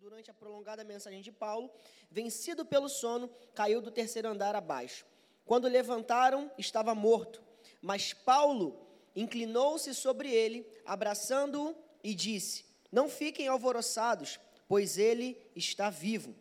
durante a prolongada mensagem de Paulo, vencido pelo sono, caiu do terceiro andar abaixo. Quando levantaram, estava morto. Mas Paulo inclinou-se sobre ele, abraçando-o, e disse: Não fiquem alvoroçados, pois ele está vivo.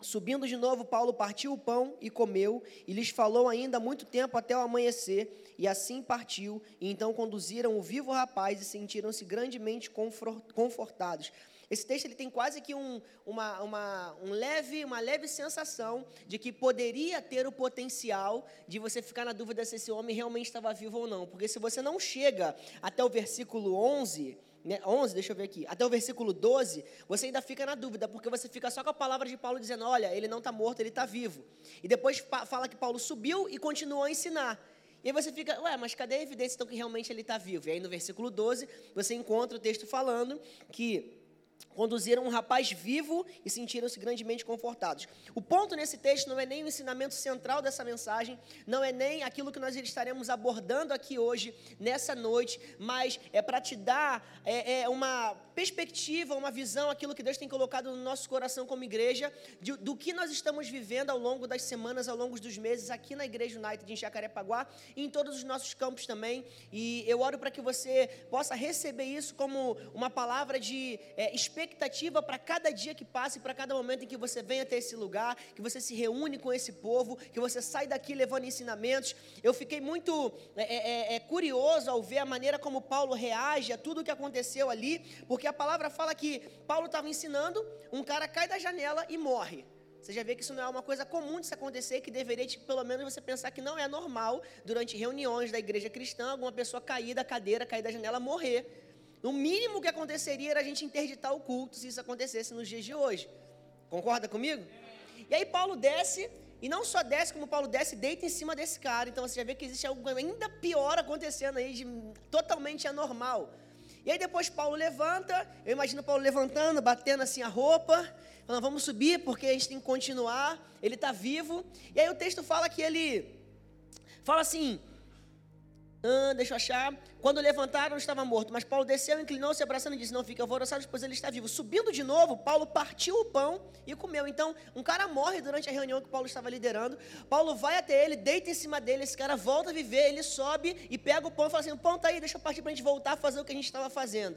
Subindo de novo, Paulo partiu o pão e comeu, e lhes falou ainda muito tempo até o amanhecer, e assim partiu, e então conduziram o vivo rapaz e sentiram-se grandemente confortados. Esse texto ele tem quase que um, uma, uma, um leve, uma leve sensação de que poderia ter o potencial de você ficar na dúvida se esse homem realmente estava vivo ou não. Porque se você não chega até o versículo 11, né, 11, deixa eu ver aqui, até o versículo 12, você ainda fica na dúvida, porque você fica só com a palavra de Paulo dizendo: olha, ele não está morto, ele está vivo. E depois fala que Paulo subiu e continuou a ensinar. E aí você fica, ué, mas cadê a evidência então que realmente ele está vivo? E aí no versículo 12, você encontra o texto falando que conduziram um rapaz vivo e sentiram-se grandemente confortados. O ponto nesse texto não é nem o ensinamento central dessa mensagem, não é nem aquilo que nós estaremos abordando aqui hoje, nessa noite, mas é para te dar é, é, uma perspectiva, uma visão, aquilo que Deus tem colocado no nosso coração como igreja, de, do que nós estamos vivendo ao longo das semanas, ao longo dos meses, aqui na Igreja United em Jacarepaguá e em todos os nossos campos também. E eu oro para que você possa receber isso como uma palavra de é, expectativa para cada dia que passa e para cada momento em que você vem até esse lugar, que você se reúne com esse povo, que você sai daqui levando ensinamentos. Eu fiquei muito é, é, é curioso ao ver a maneira como Paulo reage a tudo o que aconteceu ali, porque a palavra fala que Paulo estava ensinando, um cara cai da janela e morre. Você já vê que isso não é uma coisa comum de se acontecer, que deveria, tipo, pelo menos, você pensar que não é normal, durante reuniões da igreja cristã, alguma pessoa cair da cadeira, cair da janela, morrer. No mínimo que aconteceria era a gente interditar o culto se isso acontecesse nos dias de hoje. Concorda comigo? E aí Paulo desce, e não só desce, como Paulo desce, deita em cima desse cara. Então você já vê que existe algo ainda pior acontecendo aí, de, totalmente anormal. E aí depois Paulo levanta, eu imagino Paulo levantando, batendo assim a roupa, falando, vamos subir porque a gente tem que continuar, ele está vivo. E aí o texto fala que ele fala assim, ah, deixa eu achar. Quando levantaram, estava morto. Mas Paulo desceu, inclinou-se, abraçando e disse: Não fique alvoroçado, pois ele está vivo. Subindo de novo, Paulo partiu o pão e comeu. Então, um cara morre durante a reunião que Paulo estava liderando. Paulo vai até ele, deita em cima dele. Esse cara volta a viver. Ele sobe e pega o pão e fala assim: O pão está aí, deixa eu partir para a gente voltar a fazer o que a gente estava fazendo.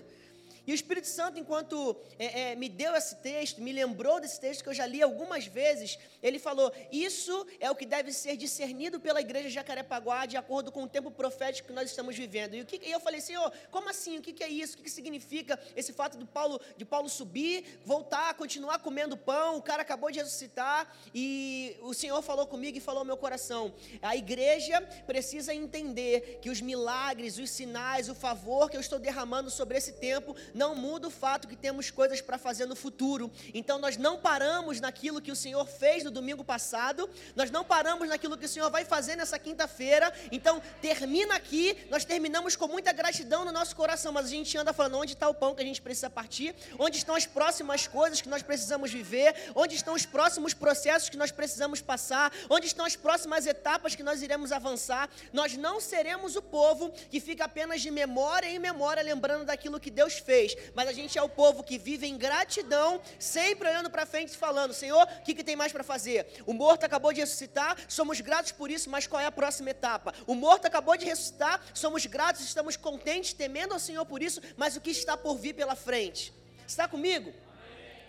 E o Espírito Santo, enquanto é, é, me deu esse texto, me lembrou desse texto que eu já li algumas vezes, ele falou: Isso é o que deve ser discernido pela igreja de Jacarepaguá, de acordo com o tempo profético que nós estamos vivendo. E, o que, e eu falei, Senhor, como assim? O que, que é isso? O que, que significa esse fato de Paulo, de Paulo subir, voltar, continuar comendo pão? O cara acabou de ressuscitar e o Senhor falou comigo e falou ao meu coração: A igreja precisa entender que os milagres, os sinais, o favor que eu estou derramando sobre esse tempo não muda o fato que temos coisas para fazer no futuro. Então nós não paramos naquilo que o Senhor fez no domingo passado, nós não paramos naquilo que o Senhor vai fazer nessa quinta-feira. Então termina aqui, nós terminamos com muita gratidão no nosso coração, mas a gente anda falando onde está o pão que a gente precisa partir, onde estão as próximas coisas que nós precisamos viver, onde estão os próximos processos que nós precisamos passar, onde estão as próximas etapas que nós iremos avançar. Nós não seremos o povo que fica apenas de memória em memória lembrando daquilo que Deus fez mas a gente é o povo que vive em gratidão, sempre olhando para frente e falando: Senhor, o que, que tem mais para fazer? O morto acabou de ressuscitar, somos gratos por isso, mas qual é a próxima etapa? O morto acabou de ressuscitar, somos gratos, estamos contentes, temendo ao Senhor por isso, mas o que está por vir pela frente? Está comigo?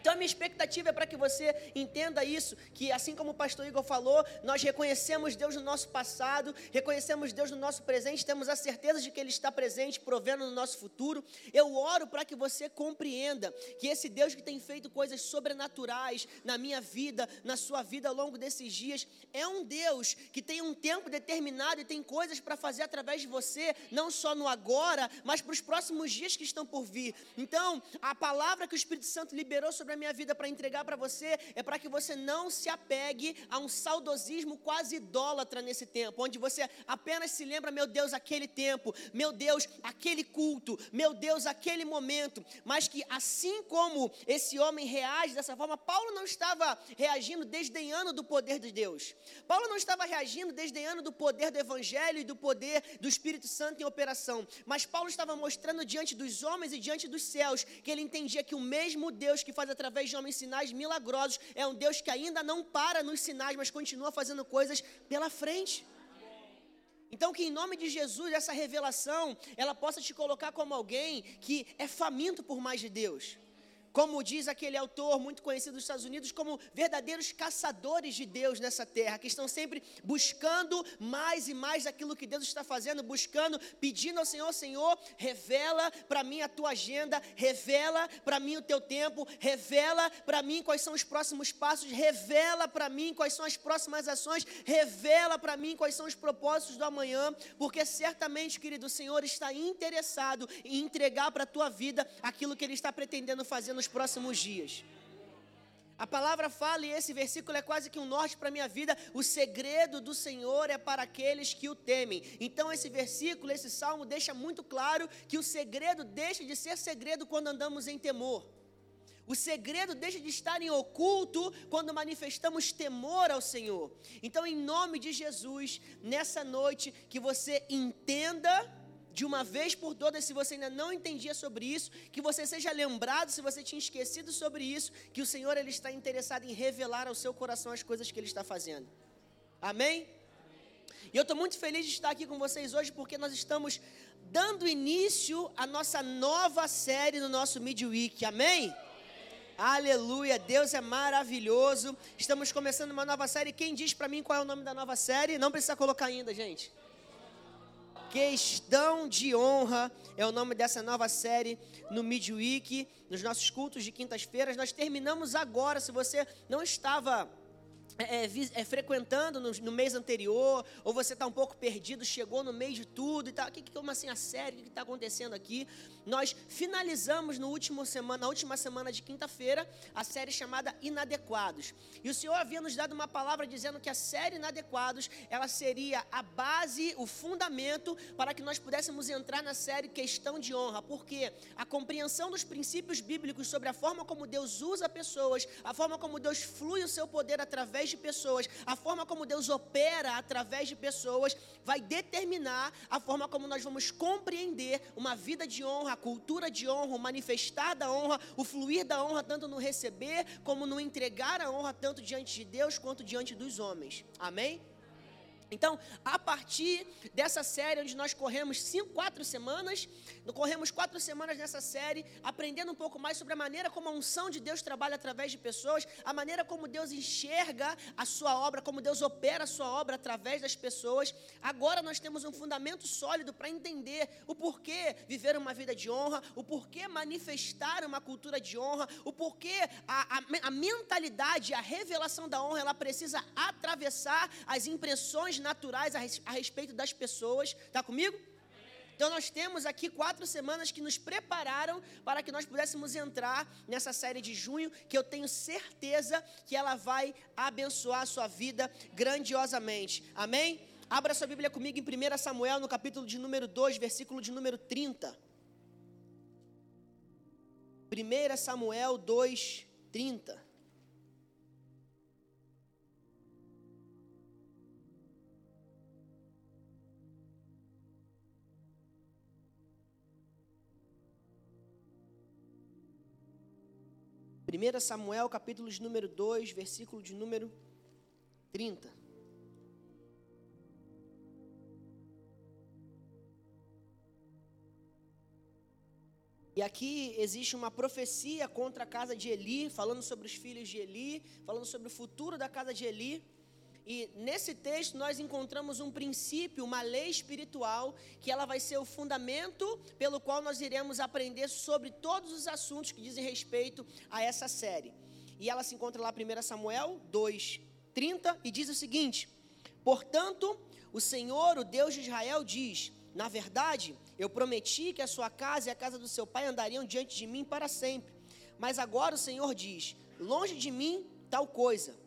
Então a minha expectativa é para que você entenda isso, que assim como o pastor Igor falou, nós reconhecemos Deus no nosso passado, reconhecemos Deus no nosso presente, temos a certeza de que Ele está presente, provendo no nosso futuro. Eu oro para que você compreenda que esse Deus que tem feito coisas sobrenaturais na minha vida, na sua vida ao longo desses dias, é um Deus que tem um tempo determinado e tem coisas para fazer através de você, não só no agora, mas para os próximos dias que estão por vir. Então, a palavra que o Espírito Santo liberou sobre a minha vida para entregar para você é para que você não se apegue a um saudosismo quase idólatra nesse tempo, onde você apenas se lembra, meu Deus, aquele tempo, meu Deus, aquele culto, meu Deus, aquele momento, mas que assim como esse homem reage dessa forma, Paulo não estava reagindo desdenhando do poder de Deus. Paulo não estava reagindo desdenhando do poder do evangelho e do poder do Espírito Santo em operação, mas Paulo estava mostrando diante dos homens e diante dos céus que ele entendia que o mesmo Deus que faz através através de homens sinais milagrosos. É um Deus que ainda não para nos sinais, mas continua fazendo coisas pela frente. Então, que em nome de Jesus, essa revelação, ela possa te colocar como alguém que é faminto por mais de Deus como diz aquele autor muito conhecido dos Estados Unidos, como verdadeiros caçadores de Deus nessa terra, que estão sempre buscando mais e mais daquilo que Deus está fazendo, buscando, pedindo ao Senhor, Senhor, revela para mim a tua agenda, revela para mim o teu tempo, revela para mim quais são os próximos passos, revela para mim quais são as próximas ações, revela para mim quais são os propósitos do amanhã, porque certamente, querido, o Senhor está interessado em entregar para a tua vida aquilo que Ele está pretendendo fazer nos nos próximos dias. A palavra fala, e esse versículo é quase que um norte para a minha vida: o segredo do Senhor é para aqueles que o temem. Então, esse versículo, esse salmo, deixa muito claro que o segredo deixa de ser segredo quando andamos em temor. O segredo deixa de estar em oculto quando manifestamos temor ao Senhor. Então, em nome de Jesus, nessa noite, que você entenda de uma vez por todas, se você ainda não entendia sobre isso, que você seja lembrado, se você tinha esquecido sobre isso, que o Senhor ele está interessado em revelar ao seu coração as coisas que ele está fazendo. Amém? E eu estou muito feliz de estar aqui com vocês hoje, porque nós estamos dando início à nossa nova série no nosso Midweek. Amém? Aleluia, Deus é maravilhoso. Estamos começando uma nova série. Quem diz para mim qual é o nome da nova série? Não precisa colocar ainda, gente. Questão de honra é o nome dessa nova série no Midweek, nos nossos cultos de quintas-feiras. Nós terminamos agora. Se você não estava é, é, é, frequentando no, no, mês anterior, ou você está um pouco perdido, chegou no meio de tudo e tal. O que, que como assim a série? O que está acontecendo aqui? Nós finalizamos no último semana, na última semana de quinta-feira, a série chamada Inadequados. E o Senhor havia nos dado uma palavra dizendo que a série Inadequados ela seria a base, o fundamento para que nós pudéssemos entrar na série Questão de Honra. Porque a compreensão dos princípios bíblicos sobre a forma como Deus usa pessoas, a forma como Deus flui o seu poder através através de pessoas, a forma como Deus opera através de pessoas, vai determinar a forma como nós vamos compreender uma vida de honra, a cultura de honra, o manifestar da honra, o fluir da honra, tanto no receber como no entregar a honra, tanto diante de Deus quanto diante dos homens. Amém? Então, a partir dessa série, onde nós corremos cinco, quatro semanas, corremos quatro semanas nessa série, aprendendo um pouco mais sobre a maneira como a unção de Deus trabalha através de pessoas, a maneira como Deus enxerga a sua obra, como Deus opera a sua obra através das pessoas. Agora nós temos um fundamento sólido para entender o porquê viver uma vida de honra, o porquê manifestar uma cultura de honra, o porquê a, a, a mentalidade, a revelação da honra, ela precisa atravessar as impressões naturais a, res, a respeito das pessoas. Está comigo? Então, nós temos aqui quatro semanas que nos prepararam para que nós pudéssemos entrar nessa série de junho, que eu tenho certeza que ela vai abençoar a sua vida grandiosamente. Amém? Abra sua Bíblia comigo em 1 Samuel, no capítulo de número 2, versículo de número 30. 1 Samuel 2, 30. 1 Samuel, capítulo de número 2, versículo de número 30. E aqui existe uma profecia contra a casa de Eli, falando sobre os filhos de Eli, falando sobre o futuro da casa de Eli. E nesse texto nós encontramos um princípio, uma lei espiritual, que ela vai ser o fundamento pelo qual nós iremos aprender sobre todos os assuntos que dizem respeito a essa série. E ela se encontra lá 1 Samuel 2, 30, e diz o seguinte: Portanto, o Senhor, o Deus de Israel, diz: Na verdade, eu prometi que a sua casa e a casa do seu pai andariam diante de mim para sempre. Mas agora o Senhor diz: Longe de mim tal coisa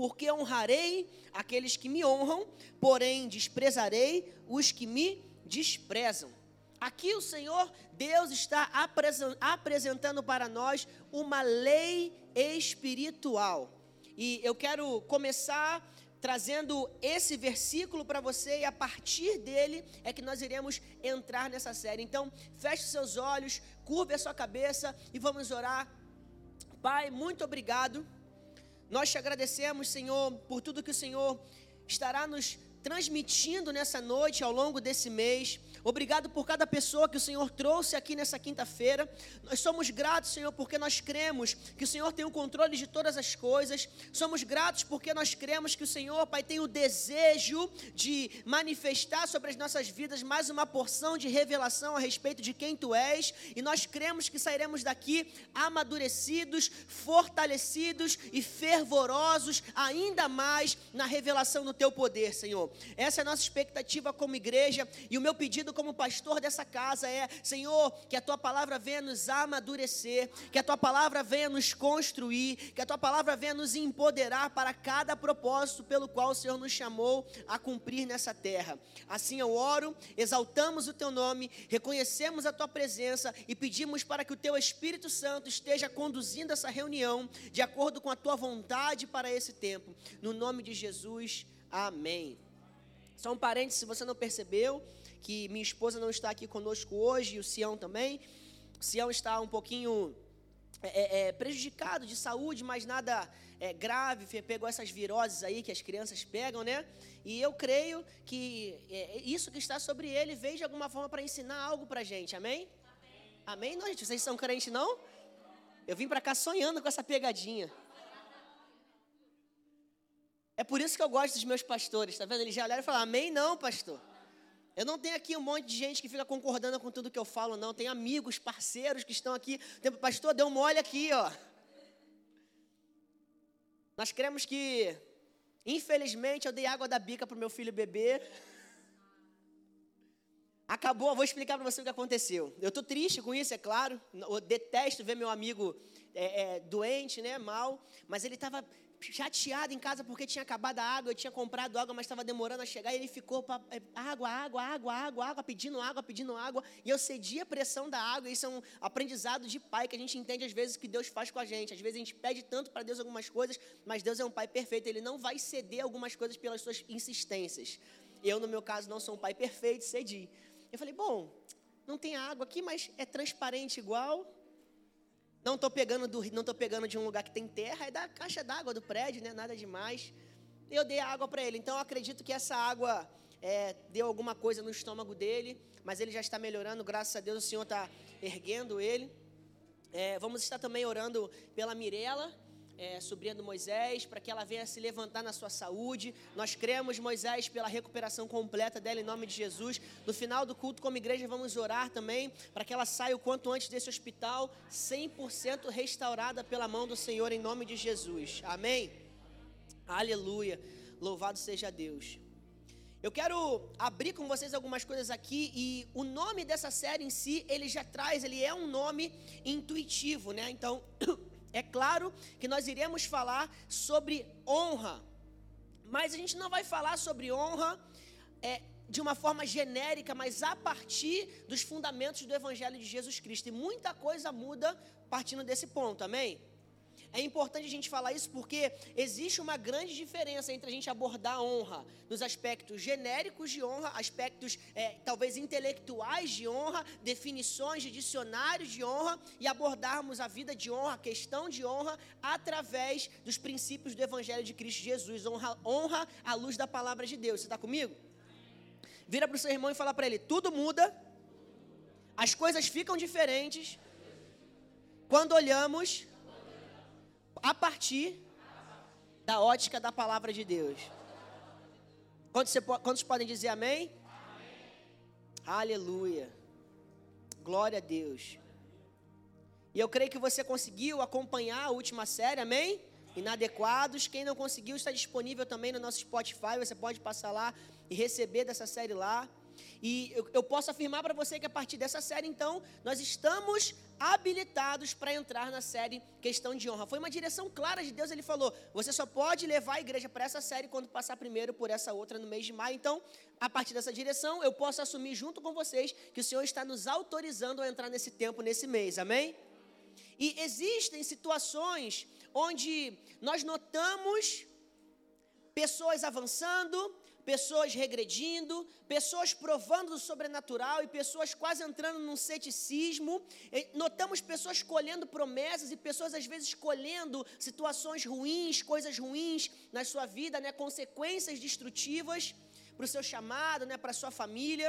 porque honrarei aqueles que me honram, porém desprezarei os que me desprezam. Aqui o Senhor Deus está apresentando para nós uma lei espiritual. E eu quero começar trazendo esse versículo para você e a partir dele é que nós iremos entrar nessa série. Então, feche seus olhos, curve a sua cabeça e vamos orar Pai, muito obrigado. Nós te agradecemos, Senhor, por tudo que o Senhor estará nos transmitindo nessa noite, ao longo desse mês. Obrigado por cada pessoa que o Senhor trouxe aqui nessa quinta-feira. Nós somos gratos, Senhor, porque nós cremos que o Senhor tem o controle de todas as coisas. Somos gratos porque nós cremos que o Senhor, Pai, tem o desejo de manifestar sobre as nossas vidas mais uma porção de revelação a respeito de quem Tu és. E nós cremos que sairemos daqui amadurecidos, fortalecidos e fervorosos ainda mais na revelação do Teu poder, Senhor. Essa é a nossa expectativa como igreja e o meu pedido como pastor dessa casa é: Senhor, que a tua palavra venha nos amadurecer, que a tua palavra venha nos construir, que a tua palavra venha nos empoderar para cada propósito pelo qual o Senhor nos chamou a cumprir nessa terra. Assim eu oro, exaltamos o teu nome, reconhecemos a tua presença e pedimos para que o teu Espírito Santo esteja conduzindo essa reunião de acordo com a tua vontade para esse tempo. No nome de Jesus, amém. Só um parênteses, se você não percebeu, que minha esposa não está aqui conosco hoje, e o Sião também. O Sião está um pouquinho é, é, é prejudicado de saúde, mas nada é, grave, pegou essas viroses aí que as crianças pegam, né? E eu creio que é, isso que está sobre ele veio de alguma forma para ensinar algo para a gente, amém? Amém, amém? Não, gente, vocês são crentes, não? Eu vim para cá sonhando com essa pegadinha. É por isso que eu gosto dos meus pastores, tá vendo? Eles já olharam e falaram, amém não, pastor. Eu não tenho aqui um monte de gente que fica concordando com tudo que eu falo, não. Tem amigos, parceiros que estão aqui. Tem, pastor, deu mole aqui, ó. Nós cremos que, infelizmente, eu dei água da bica para o meu filho beber. Acabou, eu vou explicar para você o que aconteceu. Eu estou triste com isso, é claro. Eu detesto ver meu amigo é, é, doente, né, mal. Mas ele estava chateado em casa porque tinha acabado a água, eu tinha comprado água, mas estava demorando a chegar, e ele ficou pra, é, água, água, água, água, água, pedindo água, pedindo água, e eu cedi a pressão da água, isso é um aprendizado de pai que a gente entende às vezes que Deus faz com a gente, às vezes a gente pede tanto para Deus algumas coisas, mas Deus é um pai perfeito, ele não vai ceder algumas coisas pelas suas insistências. Eu, no meu caso, não sou um pai perfeito, cedi. Eu falei, bom, não tem água aqui, mas é transparente igual, não estou pegando, do, não tô pegando de um lugar que tem terra, é da caixa d'água do prédio, né? nada demais. Eu dei água para ele, então eu acredito que essa água é, deu alguma coisa no estômago dele, mas ele já está melhorando, graças a Deus o Senhor está erguendo ele. É, vamos estar também orando pela Mirela, é, sobrinha do Moisés, para que ela venha se levantar na sua saúde. Nós cremos, Moisés, pela recuperação completa dela em nome de Jesus. No final do culto, como igreja, vamos orar também para que ela saia o quanto antes desse hospital 100% restaurada pela mão do Senhor em nome de Jesus. Amém? Aleluia. Louvado seja Deus. Eu quero abrir com vocês algumas coisas aqui e o nome dessa série em si, ele já traz, ele é um nome intuitivo, né? Então, É claro que nós iremos falar sobre honra, mas a gente não vai falar sobre honra é, de uma forma genérica, mas a partir dos fundamentos do Evangelho de Jesus Cristo. E muita coisa muda partindo desse ponto, amém? É importante a gente falar isso porque existe uma grande diferença entre a gente abordar a honra nos aspectos genéricos de honra, aspectos é, talvez intelectuais de honra, definições de dicionários de honra e abordarmos a vida de honra, a questão de honra, através dos princípios do Evangelho de Cristo Jesus. Honra, honra à luz da palavra de Deus. Você está comigo? Vira para o seu irmão e fala para ele: tudo muda, as coisas ficam diferentes quando olhamos a partir da ótica da palavra de Deus. Quantos, você, quantos podem dizer amém? amém? Aleluia. Glória a Deus. E eu creio que você conseguiu acompanhar a última série, amém? Inadequados. Quem não conseguiu está disponível também no nosso Spotify. Você pode passar lá e receber dessa série lá. E eu, eu posso afirmar para você que a partir dessa série, então, nós estamos habilitados para entrar na série Questão de Honra. Foi uma direção clara de Deus. Ele falou: você só pode levar a igreja para essa série quando passar primeiro por essa outra no mês de maio. Então, a partir dessa direção, eu posso assumir junto com vocês que o Senhor está nos autorizando a entrar nesse tempo, nesse mês. Amém? E existem situações onde nós notamos pessoas avançando, pessoas regredindo, pessoas provando do sobrenatural e pessoas quase entrando num ceticismo. Notamos pessoas colhendo promessas e pessoas às vezes colhendo situações ruins, coisas ruins na sua vida, né, consequências destrutivas para o seu chamado, né, para a sua família.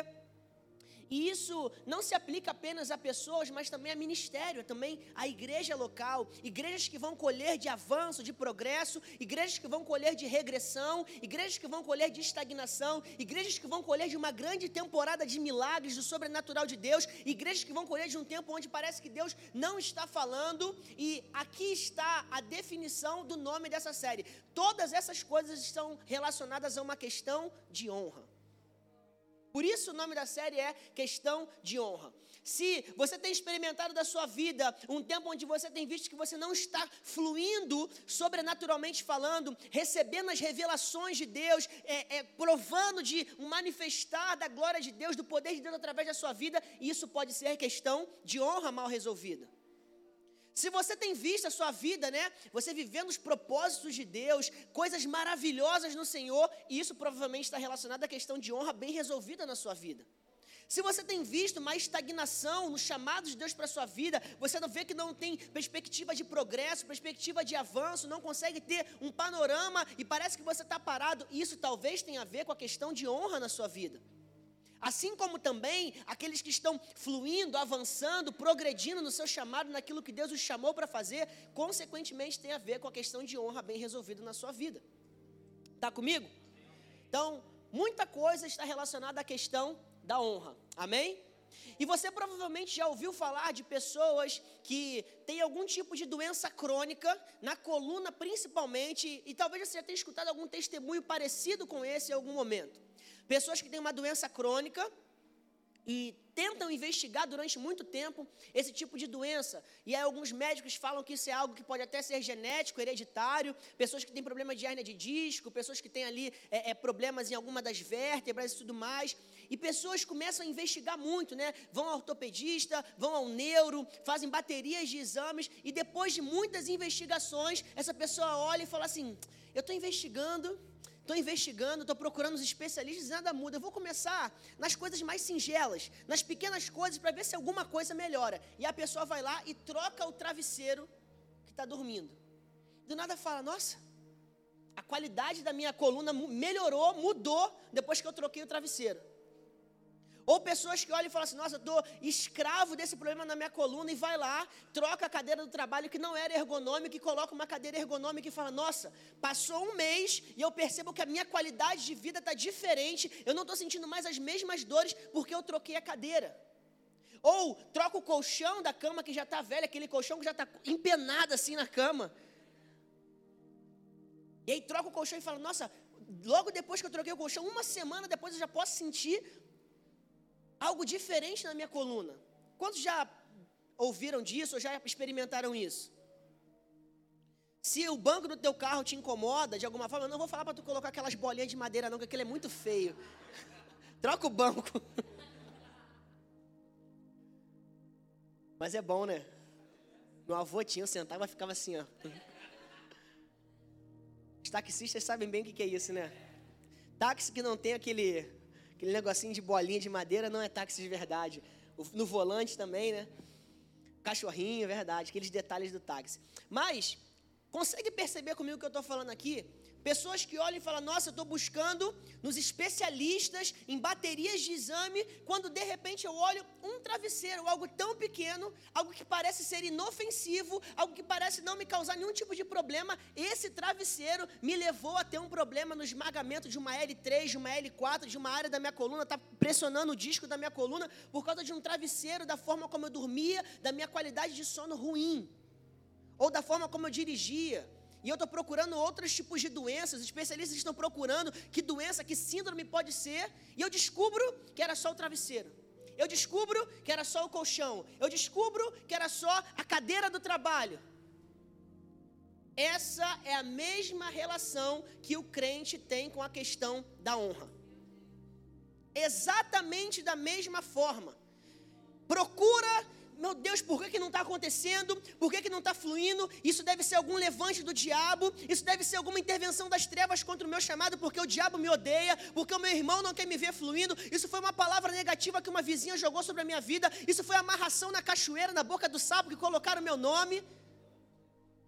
E isso não se aplica apenas a pessoas, mas também a ministério, também a igreja local, igrejas que vão colher de avanço, de progresso, igrejas que vão colher de regressão, igrejas que vão colher de estagnação, igrejas que vão colher de uma grande temporada de milagres do sobrenatural de Deus, igrejas que vão colher de um tempo onde parece que Deus não está falando, e aqui está a definição do nome dessa série. Todas essas coisas estão relacionadas a uma questão de honra. Por isso o nome da série é Questão de Honra. Se você tem experimentado da sua vida um tempo onde você tem visto que você não está fluindo sobrenaturalmente falando, recebendo as revelações de Deus, é, é, provando de manifestar da glória de Deus, do poder de Deus através da sua vida, isso pode ser questão de honra mal resolvida. Se você tem visto a sua vida, né? Você vivendo os propósitos de Deus, coisas maravilhosas no Senhor, e isso provavelmente está relacionado à questão de honra bem resolvida na sua vida. Se você tem visto uma estagnação no chamado de Deus para a sua vida, você não vê que não tem perspectiva de progresso, perspectiva de avanço, não consegue ter um panorama e parece que você está parado, isso talvez tenha a ver com a questão de honra na sua vida. Assim como também aqueles que estão fluindo, avançando, progredindo no seu chamado, naquilo que Deus os chamou para fazer, consequentemente tem a ver com a questão de honra bem resolvida na sua vida. Está comigo? Então, muita coisa está relacionada à questão da honra. Amém? E você provavelmente já ouviu falar de pessoas que têm algum tipo de doença crônica, na coluna principalmente, e talvez você já tenha escutado algum testemunho parecido com esse em algum momento. Pessoas que têm uma doença crônica e tentam investigar durante muito tempo esse tipo de doença. E aí alguns médicos falam que isso é algo que pode até ser genético, hereditário. Pessoas que têm problema de hernia de disco, pessoas que têm ali é, é, problemas em alguma das vértebras e tudo mais. E pessoas começam a investigar muito, né? Vão ao ortopedista, vão ao neuro, fazem baterias de exames. E depois de muitas investigações, essa pessoa olha e fala assim: Eu estou investigando estou investigando, estou procurando os especialistas e nada muda. Eu vou começar nas coisas mais singelas, nas pequenas coisas, para ver se alguma coisa melhora. E a pessoa vai lá e troca o travesseiro que está dormindo. Do nada fala: Nossa, a qualidade da minha coluna melhorou, mudou depois que eu troquei o travesseiro. Ou pessoas que olham e falam assim: nossa, estou escravo desse problema na minha coluna, e vai lá, troca a cadeira do trabalho que não era ergonômica e coloca uma cadeira ergonômica e fala: nossa, passou um mês e eu percebo que a minha qualidade de vida está diferente, eu não estou sentindo mais as mesmas dores porque eu troquei a cadeira. Ou troca o colchão da cama que já está velho, aquele colchão que já está empenado assim na cama. E aí troca o colchão e fala: nossa, logo depois que eu troquei o colchão, uma semana depois eu já posso sentir algo diferente na minha coluna. Quantos já ouviram disso ou já experimentaram isso? Se o banco do teu carro te incomoda de alguma forma, eu não vou falar para tu colocar aquelas bolinhas de madeira não, porque aquele é muito feio. Troca o banco. Mas é bom, né? Meu avô tinha, eu sentava e ficava assim, ó. Os taxistas sabem bem o que é isso, né? Táxi que não tem aquele Aquele negocinho de bolinha de madeira não é táxi de verdade. No volante também, né? Cachorrinho, verdade. Aqueles detalhes do táxi. Mas, consegue perceber comigo o que eu estou falando aqui? Pessoas que olham e falam: Nossa, eu estou buscando nos especialistas, em baterias de exame, quando de repente eu olho um travesseiro, algo tão pequeno, algo que parece ser inofensivo, algo que parece não me causar nenhum tipo de problema. Esse travesseiro me levou a ter um problema no esmagamento de uma L3, de uma L4, de uma área da minha coluna, está pressionando o disco da minha coluna por causa de um travesseiro, da forma como eu dormia, da minha qualidade de sono ruim, ou da forma como eu dirigia e eu estou procurando outros tipos de doenças, os especialistas estão procurando que doença, que síndrome pode ser, e eu descubro que era só o travesseiro. Eu descubro que era só o colchão. Eu descubro que era só a cadeira do trabalho. Essa é a mesma relação que o crente tem com a questão da honra. Exatamente da mesma forma. Procura meu Deus, por que, que não está acontecendo? Por que, que não está fluindo? Isso deve ser algum levante do diabo, isso deve ser alguma intervenção das trevas contra o meu chamado, porque o diabo me odeia, porque o meu irmão não quer me ver fluindo. Isso foi uma palavra negativa que uma vizinha jogou sobre a minha vida, isso foi amarração na cachoeira, na boca do sapo que colocaram o meu nome.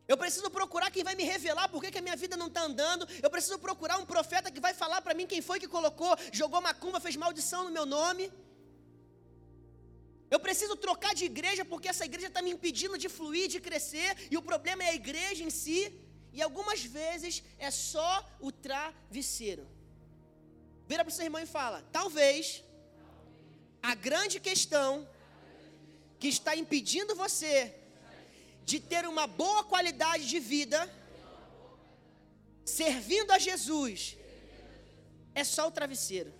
Eu preciso procurar quem vai me revelar por que, que a minha vida não está andando. Eu preciso procurar um profeta que vai falar para mim quem foi que colocou, jogou macumba, fez maldição no meu nome. Eu preciso trocar de igreja porque essa igreja está me impedindo de fluir, de crescer, e o problema é a igreja em si. E algumas vezes é só o travesseiro. Vira para o seu irmão e fala: talvez a grande questão que está impedindo você de ter uma boa qualidade de vida, servindo a Jesus, é só o travesseiro.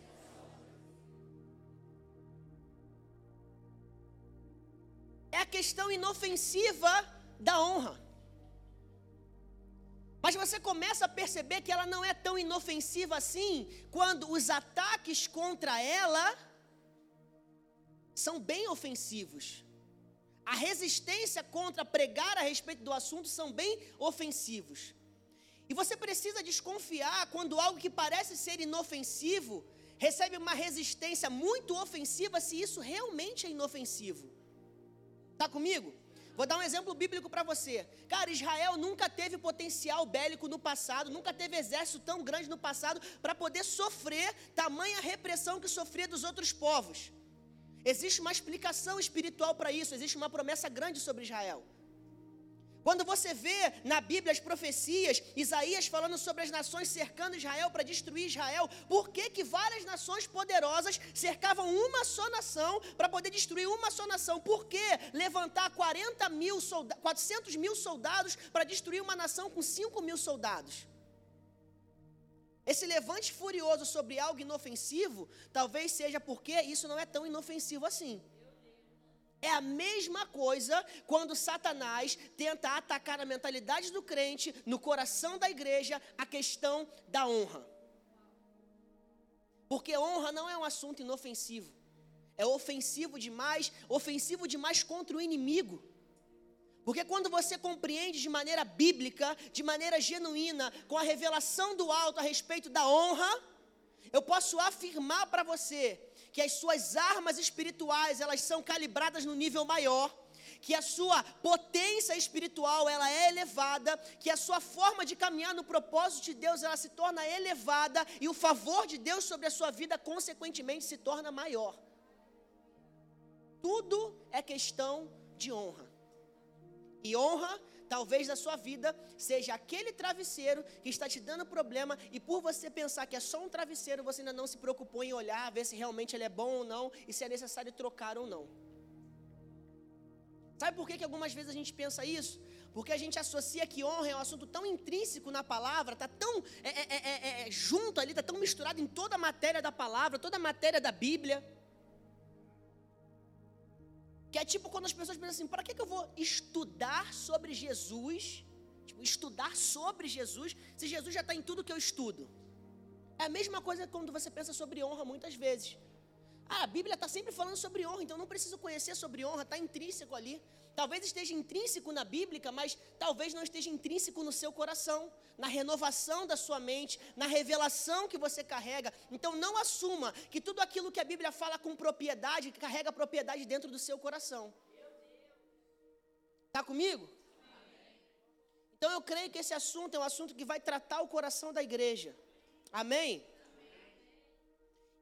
É a questão inofensiva da honra. Mas você começa a perceber que ela não é tão inofensiva assim quando os ataques contra ela são bem ofensivos. A resistência contra pregar a respeito do assunto são bem ofensivos. E você precisa desconfiar quando algo que parece ser inofensivo recebe uma resistência muito ofensiva, se isso realmente é inofensivo. Está comigo? Vou dar um exemplo bíblico para você. Cara, Israel nunca teve potencial bélico no passado, nunca teve exército tão grande no passado para poder sofrer tamanha repressão que sofria dos outros povos. Existe uma explicação espiritual para isso, existe uma promessa grande sobre Israel. Quando você vê na Bíblia as profecias, Isaías falando sobre as nações cercando Israel para destruir Israel, por que, que várias nações poderosas cercavam uma só nação para poder destruir uma só nação? Por que levantar 40 mil 400 mil soldados para destruir uma nação com 5 mil soldados? Esse levante furioso sobre algo inofensivo, talvez seja porque isso não é tão inofensivo assim. É a mesma coisa quando Satanás tenta atacar a mentalidade do crente, no coração da igreja, a questão da honra. Porque honra não é um assunto inofensivo. É ofensivo demais, ofensivo demais contra o inimigo. Porque quando você compreende de maneira bíblica, de maneira genuína, com a revelação do alto a respeito da honra, eu posso afirmar para você que as suas armas espirituais, elas são calibradas no nível maior, que a sua potência espiritual, ela é elevada, que a sua forma de caminhar no propósito de Deus, ela se torna elevada e o favor de Deus sobre a sua vida consequentemente se torna maior. Tudo é questão de honra. E honra, talvez na sua vida, seja aquele travesseiro que está te dando problema e por você pensar que é só um travesseiro, você ainda não se preocupou em olhar, ver se realmente ele é bom ou não e se é necessário trocar ou não. Sabe por que, que algumas vezes a gente pensa isso? Porque a gente associa que honra é um assunto tão intrínseco na palavra, está tão é, é, é, é, junto ali, está tão misturado em toda a matéria da palavra, toda a matéria da Bíblia. Que é tipo quando as pessoas pensam assim: para que, que eu vou estudar sobre Jesus? Tipo, estudar sobre Jesus, se Jesus já está em tudo que eu estudo. É a mesma coisa quando você pensa sobre honra muitas vezes. Ah, a Bíblia está sempre falando sobre honra, então não preciso conhecer sobre honra, está intrínseco ali. Talvez esteja intrínseco na Bíblia, mas talvez não esteja intrínseco no seu coração, na renovação da sua mente, na revelação que você carrega. Então não assuma que tudo aquilo que a Bíblia fala com propriedade, carrega propriedade dentro do seu coração. Está comigo? Então eu creio que esse assunto é um assunto que vai tratar o coração da igreja. Amém?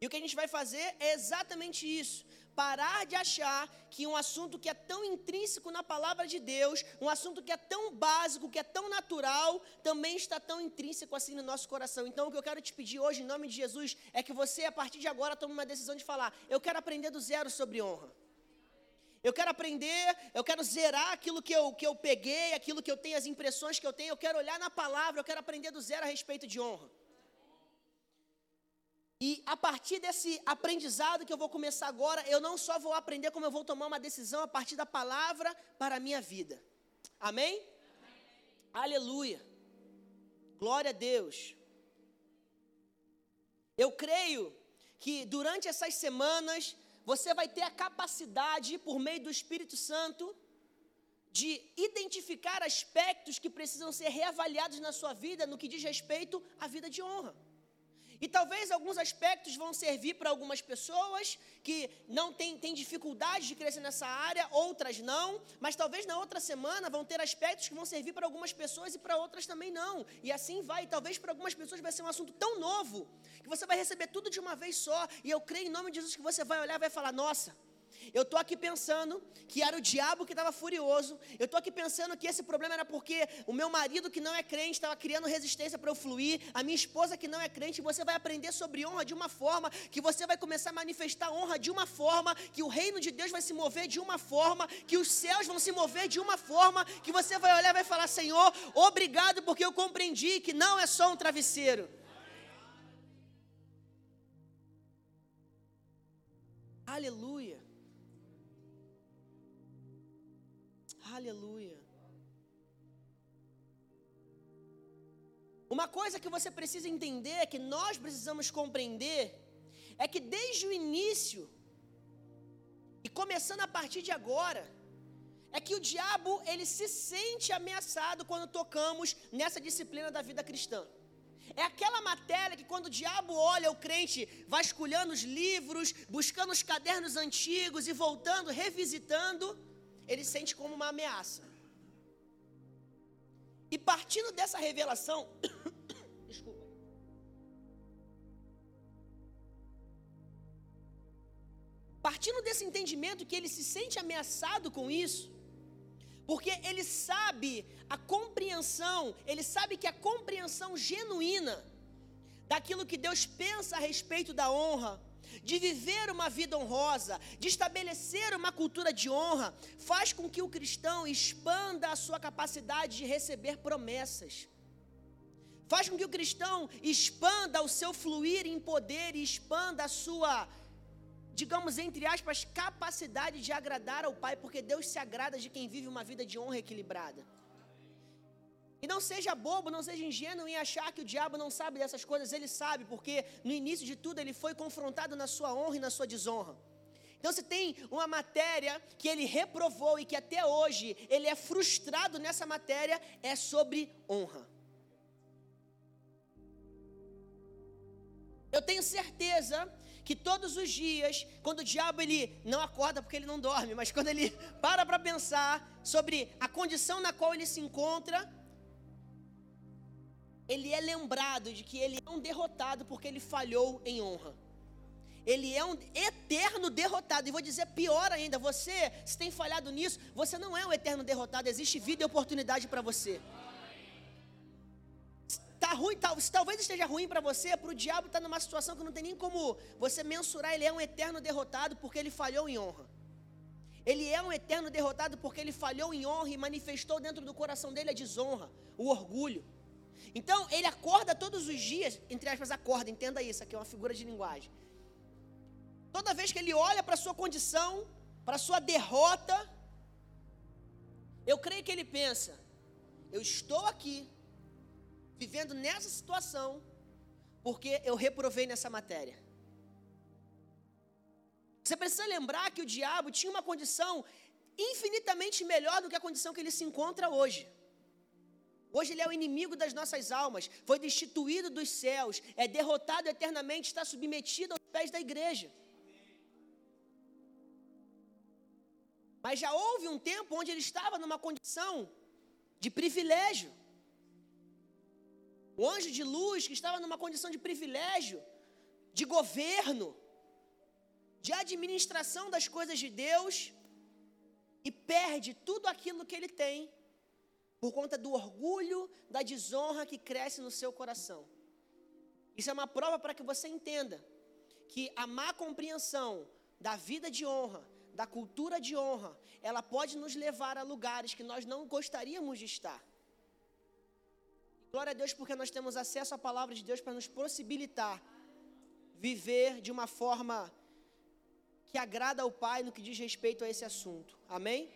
E o que a gente vai fazer é exatamente isso parar de achar que um assunto que é tão intrínseco na palavra de Deus, um assunto que é tão básico, que é tão natural, também está tão intrínseco assim no nosso coração. Então, o que eu quero te pedir hoje, em nome de Jesus, é que você, a partir de agora, tome uma decisão de falar: eu quero aprender do zero sobre honra. Eu quero aprender, eu quero zerar aquilo que eu, que eu peguei, aquilo que eu tenho, as impressões que eu tenho, eu quero olhar na palavra, eu quero aprender do zero a respeito de honra. E a partir desse aprendizado que eu vou começar agora, eu não só vou aprender, como eu vou tomar uma decisão a partir da palavra para a minha vida. Amém? Amém. Aleluia. Glória a Deus. Eu creio que durante essas semanas você vai ter a capacidade, por meio do Espírito Santo, de identificar aspectos que precisam ser reavaliados na sua vida no que diz respeito à vida de honra. E talvez alguns aspectos vão servir para algumas pessoas que não têm, têm dificuldade de crescer nessa área, outras não, mas talvez na outra semana vão ter aspectos que vão servir para algumas pessoas e para outras também não. E assim vai. Talvez para algumas pessoas vai ser um assunto tão novo que você vai receber tudo de uma vez só. E eu creio em nome de Jesus que você vai olhar e vai falar: nossa eu estou aqui pensando que era o diabo que estava furioso. Eu estou aqui pensando que esse problema era porque o meu marido que não é crente estava criando resistência para eu fluir, a minha esposa que não é crente. Você vai aprender sobre honra de uma forma que você vai começar a manifestar honra de uma forma, que o reino de Deus vai se mover de uma forma, que os céus vão se mover de uma forma, que você vai olhar e vai falar: Senhor, obrigado porque eu compreendi que não é só um travesseiro. Aleluia. Aleluia. Uma coisa que você precisa entender, que nós precisamos compreender, é que desde o início, e começando a partir de agora, é que o diabo ele se sente ameaçado quando tocamos nessa disciplina da vida cristã. É aquela matéria que quando o diabo olha o crente vasculhando os livros, buscando os cadernos antigos e voltando, revisitando, ele sente como uma ameaça. E partindo dessa revelação, desculpa. Partindo desse entendimento que ele se sente ameaçado com isso, porque ele sabe a compreensão, ele sabe que a compreensão genuína daquilo que Deus pensa a respeito da honra, de viver uma vida honrosa, de estabelecer uma cultura de honra, faz com que o cristão expanda a sua capacidade de receber promessas. Faz com que o cristão expanda o seu fluir em poder e expanda a sua, digamos entre aspas, capacidade de agradar ao Pai, porque Deus se agrada de quem vive uma vida de honra equilibrada. E não seja bobo, não seja ingênuo em achar que o diabo não sabe dessas coisas, ele sabe, porque no início de tudo ele foi confrontado na sua honra e na sua desonra. Então, se tem uma matéria que ele reprovou e que até hoje ele é frustrado nessa matéria, é sobre honra. Eu tenho certeza que todos os dias, quando o diabo ele não acorda porque ele não dorme, mas quando ele para para pensar sobre a condição na qual ele se encontra, ele é lembrado de que ele é um derrotado porque ele falhou em honra. Ele é um eterno derrotado. E vou dizer pior ainda: você, se tem falhado nisso, você não é um eterno derrotado. Existe vida e oportunidade para você. Tá ruim, se talvez esteja ruim para você, para o diabo estar tá numa situação que não tem nem como você mensurar. Ele é um eterno derrotado porque ele falhou em honra. Ele é um eterno derrotado porque ele falhou em honra e manifestou dentro do coração dele a desonra, o orgulho. Então, ele acorda todos os dias, entre aspas, acorda, entenda isso, aqui é uma figura de linguagem. Toda vez que ele olha para a sua condição, para a sua derrota, eu creio que ele pensa: eu estou aqui, vivendo nessa situação, porque eu reprovei nessa matéria. Você precisa lembrar que o diabo tinha uma condição infinitamente melhor do que a condição que ele se encontra hoje. Hoje ele é o inimigo das nossas almas, foi destituído dos céus, é derrotado eternamente, está submetido aos pés da igreja. Mas já houve um tempo onde ele estava numa condição de privilégio. O anjo de luz que estava numa condição de privilégio, de governo, de administração das coisas de Deus, e perde tudo aquilo que ele tem por conta do orgulho, da desonra que cresce no seu coração. Isso é uma prova para que você entenda que a má compreensão da vida de honra, da cultura de honra, ela pode nos levar a lugares que nós não gostaríamos de estar. Glória a Deus porque nós temos acesso à palavra de Deus para nos possibilitar viver de uma forma que agrada ao Pai no que diz respeito a esse assunto. Amém?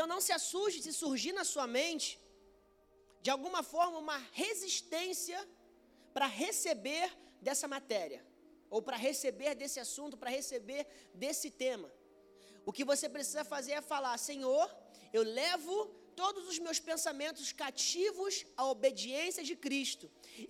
Então não se assuste se surgir na sua mente, de alguma forma, uma resistência para receber dessa matéria. ou para receber desse assunto, para receber desse tema. O que você precisa fazer é falar: Senhor, eu levo todos os meus pensamentos cativos à obediência de Cristo.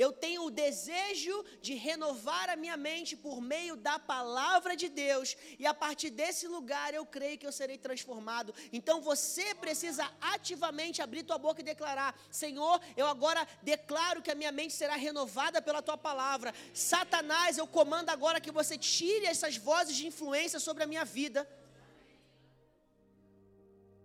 Eu tenho o desejo de renovar a minha mente por meio da palavra de Deus, e a partir desse lugar eu creio que eu serei transformado. Então você precisa ativamente abrir tua boca e declarar: Senhor, eu agora declaro que a minha mente será renovada pela tua palavra. Satanás, eu comando agora que você tire essas vozes de influência sobre a minha vida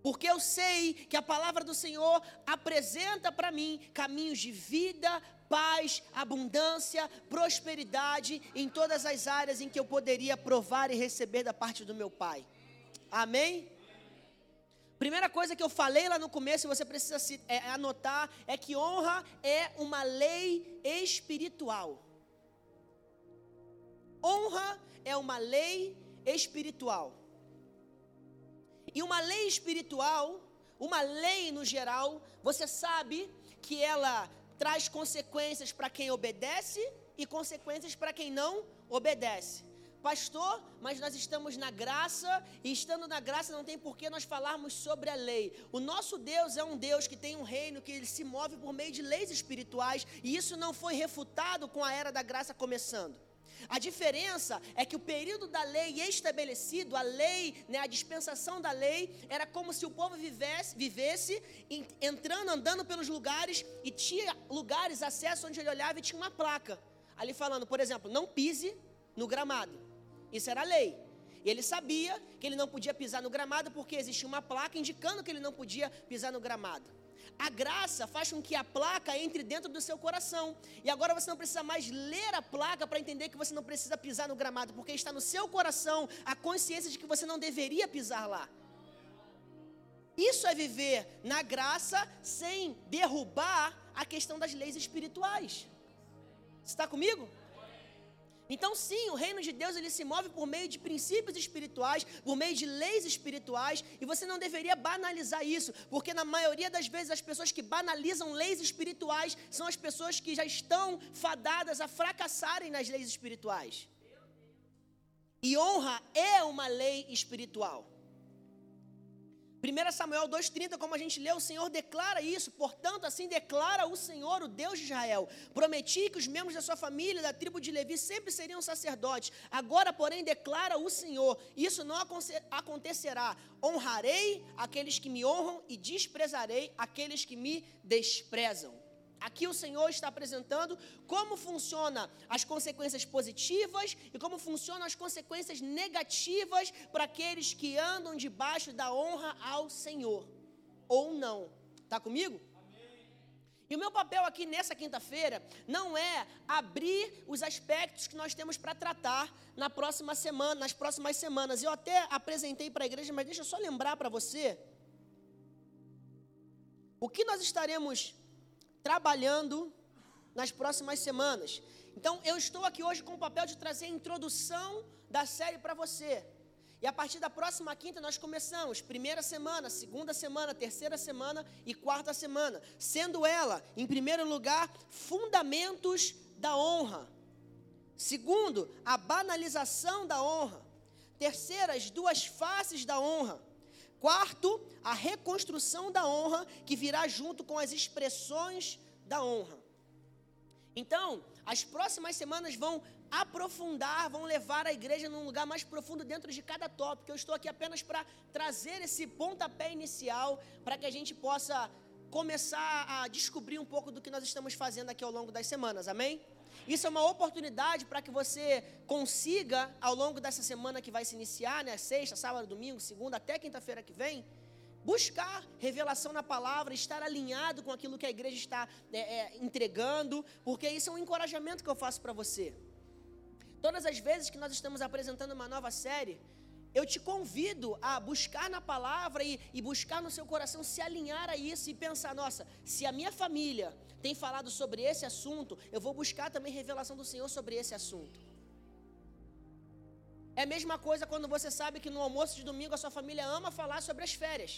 porque eu sei que a palavra do Senhor apresenta para mim caminhos de vida, paz, abundância, prosperidade em todas as áreas em que eu poderia provar e receber da parte do meu Pai. Amém? Primeira coisa que eu falei lá no começo, você precisa se, é, anotar, é que honra é uma lei espiritual. Honra é uma lei espiritual. E uma lei espiritual, uma lei no geral, você sabe que ela traz consequências para quem obedece e consequências para quem não obedece. Pastor, mas nós estamos na graça, e estando na graça não tem por que nós falarmos sobre a lei. O nosso Deus é um Deus que tem um reino que ele se move por meio de leis espirituais, e isso não foi refutado com a era da graça começando. A diferença é que o período da lei estabelecido, a lei, né, a dispensação da lei, era como se o povo vivesse, vivesse entrando, andando pelos lugares e tinha lugares, acesso onde ele olhava e tinha uma placa ali falando, por exemplo, não pise no gramado. Isso era a lei. E ele sabia que ele não podia pisar no gramado porque existia uma placa indicando que ele não podia pisar no gramado. A graça faz com que a placa entre dentro do seu coração. E agora você não precisa mais ler a placa para entender que você não precisa pisar no gramado, porque está no seu coração a consciência de que você não deveria pisar lá. Isso é viver na graça sem derrubar a questão das leis espirituais. Está comigo? Então, sim, o reino de Deus ele se move por meio de princípios espirituais, por meio de leis espirituais, e você não deveria banalizar isso, porque na maioria das vezes as pessoas que banalizam leis espirituais são as pessoas que já estão fadadas a fracassarem nas leis espirituais. E honra é uma lei espiritual. 1 Samuel 2,30, como a gente lê, o Senhor declara isso. Portanto, assim declara o Senhor, o Deus de Israel. Prometi que os membros da sua família, da tribo de Levi, sempre seriam sacerdotes. Agora, porém, declara o Senhor: isso não acontecerá. Honrarei aqueles que me honram e desprezarei aqueles que me desprezam. Aqui o Senhor está apresentando como funciona as consequências positivas e como funcionam as consequências negativas para aqueles que andam debaixo da honra ao Senhor. Ou não. Está comigo? E o meu papel aqui nessa quinta-feira não é abrir os aspectos que nós temos para tratar na próxima semana, nas próximas semanas. Eu até apresentei para a igreja, mas deixa eu só lembrar para você o que nós estaremos trabalhando nas próximas semanas. Então, eu estou aqui hoje com o papel de trazer a introdução da série para você. E a partir da próxima quinta nós começamos primeira semana, segunda semana, terceira semana e quarta semana, sendo ela, em primeiro lugar, fundamentos da honra. Segundo, a banalização da honra. Terceira, as duas faces da honra. Quarto, a reconstrução da honra que virá junto com as expressões da honra. Então, as próximas semanas vão aprofundar, vão levar a igreja num lugar mais profundo dentro de cada tópico. Eu estou aqui apenas para trazer esse pontapé inicial para que a gente possa começar a descobrir um pouco do que nós estamos fazendo aqui ao longo das semanas. Amém? Isso é uma oportunidade para que você consiga, ao longo dessa semana que vai se iniciar, né, sexta, sábado, domingo, segunda, até quinta-feira que vem, buscar revelação na palavra, estar alinhado com aquilo que a igreja está é, é, entregando, porque isso é um encorajamento que eu faço para você. Todas as vezes que nós estamos apresentando uma nova série, eu te convido a buscar na palavra e, e, buscar no seu coração se alinhar a isso e pensar: nossa, se a minha família tem falado sobre esse assunto, eu vou buscar também revelação do Senhor sobre esse assunto. É a mesma coisa quando você sabe que no almoço de domingo a sua família ama falar sobre as férias.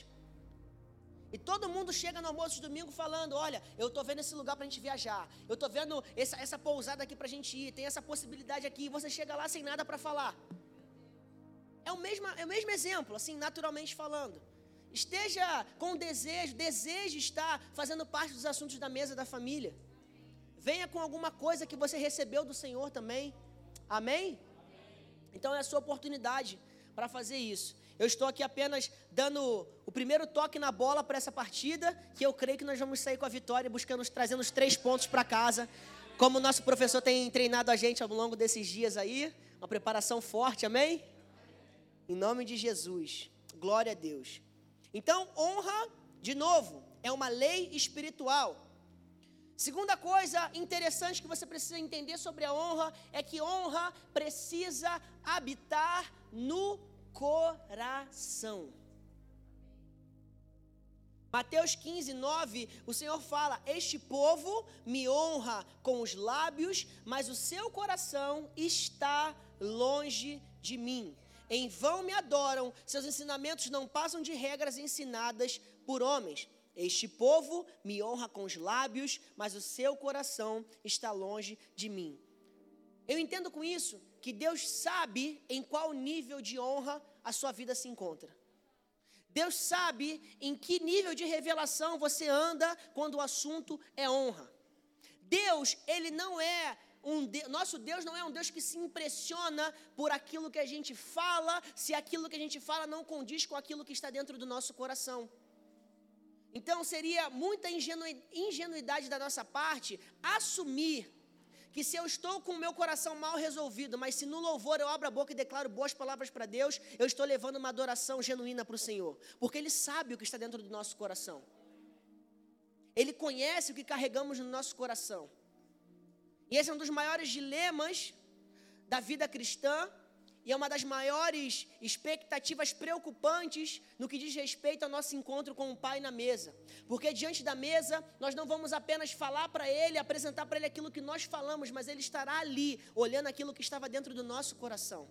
E todo mundo chega no almoço de domingo falando: Olha, eu estou vendo esse lugar para a gente viajar. Eu estou vendo essa, essa pousada aqui para a gente ir. Tem essa possibilidade aqui. E você chega lá sem nada para falar. É o, mesmo, é o mesmo exemplo, assim, naturalmente falando. Esteja com desejo, deseje estar fazendo parte dos assuntos da mesa da família. Venha com alguma coisa que você recebeu do Senhor também. Amém? Então é a sua oportunidade para fazer isso. Eu estou aqui apenas dando o primeiro toque na bola para essa partida, que eu creio que nós vamos sair com a vitória, buscando, trazendo os três pontos para casa. Como o nosso professor tem treinado a gente ao longo desses dias aí, uma preparação forte, amém? Em nome de Jesus. Glória a Deus. Então, honra, de novo, é uma lei espiritual. Segunda coisa interessante que você precisa entender sobre a honra é que honra precisa habitar no coração. Mateus 15, 9, o Senhor fala: Este povo me honra com os lábios, mas o seu coração está longe de mim. Em vão me adoram, seus ensinamentos não passam de regras ensinadas por homens. Este povo me honra com os lábios, mas o seu coração está longe de mim. Eu entendo com isso que Deus sabe em qual nível de honra a sua vida se encontra. Deus sabe em que nível de revelação você anda quando o assunto é honra. Deus, ele não é um Deus, nosso Deus não é um Deus que se impressiona por aquilo que a gente fala, se aquilo que a gente fala não condiz com aquilo que está dentro do nosso coração. Então seria muita ingenuidade da nossa parte assumir que se eu estou com o meu coração mal resolvido, mas se no louvor eu abro a boca e declaro boas palavras para Deus, eu estou levando uma adoração genuína para o Senhor, porque Ele sabe o que está dentro do nosso coração, Ele conhece o que carregamos no nosso coração, e esse é um dos maiores dilemas da vida cristã, e é uma das maiores expectativas preocupantes no que diz respeito ao nosso encontro com o Pai na mesa. Porque diante da mesa, nós não vamos apenas falar para Ele, apresentar para Ele aquilo que nós falamos, mas Ele estará ali, olhando aquilo que estava dentro do nosso coração.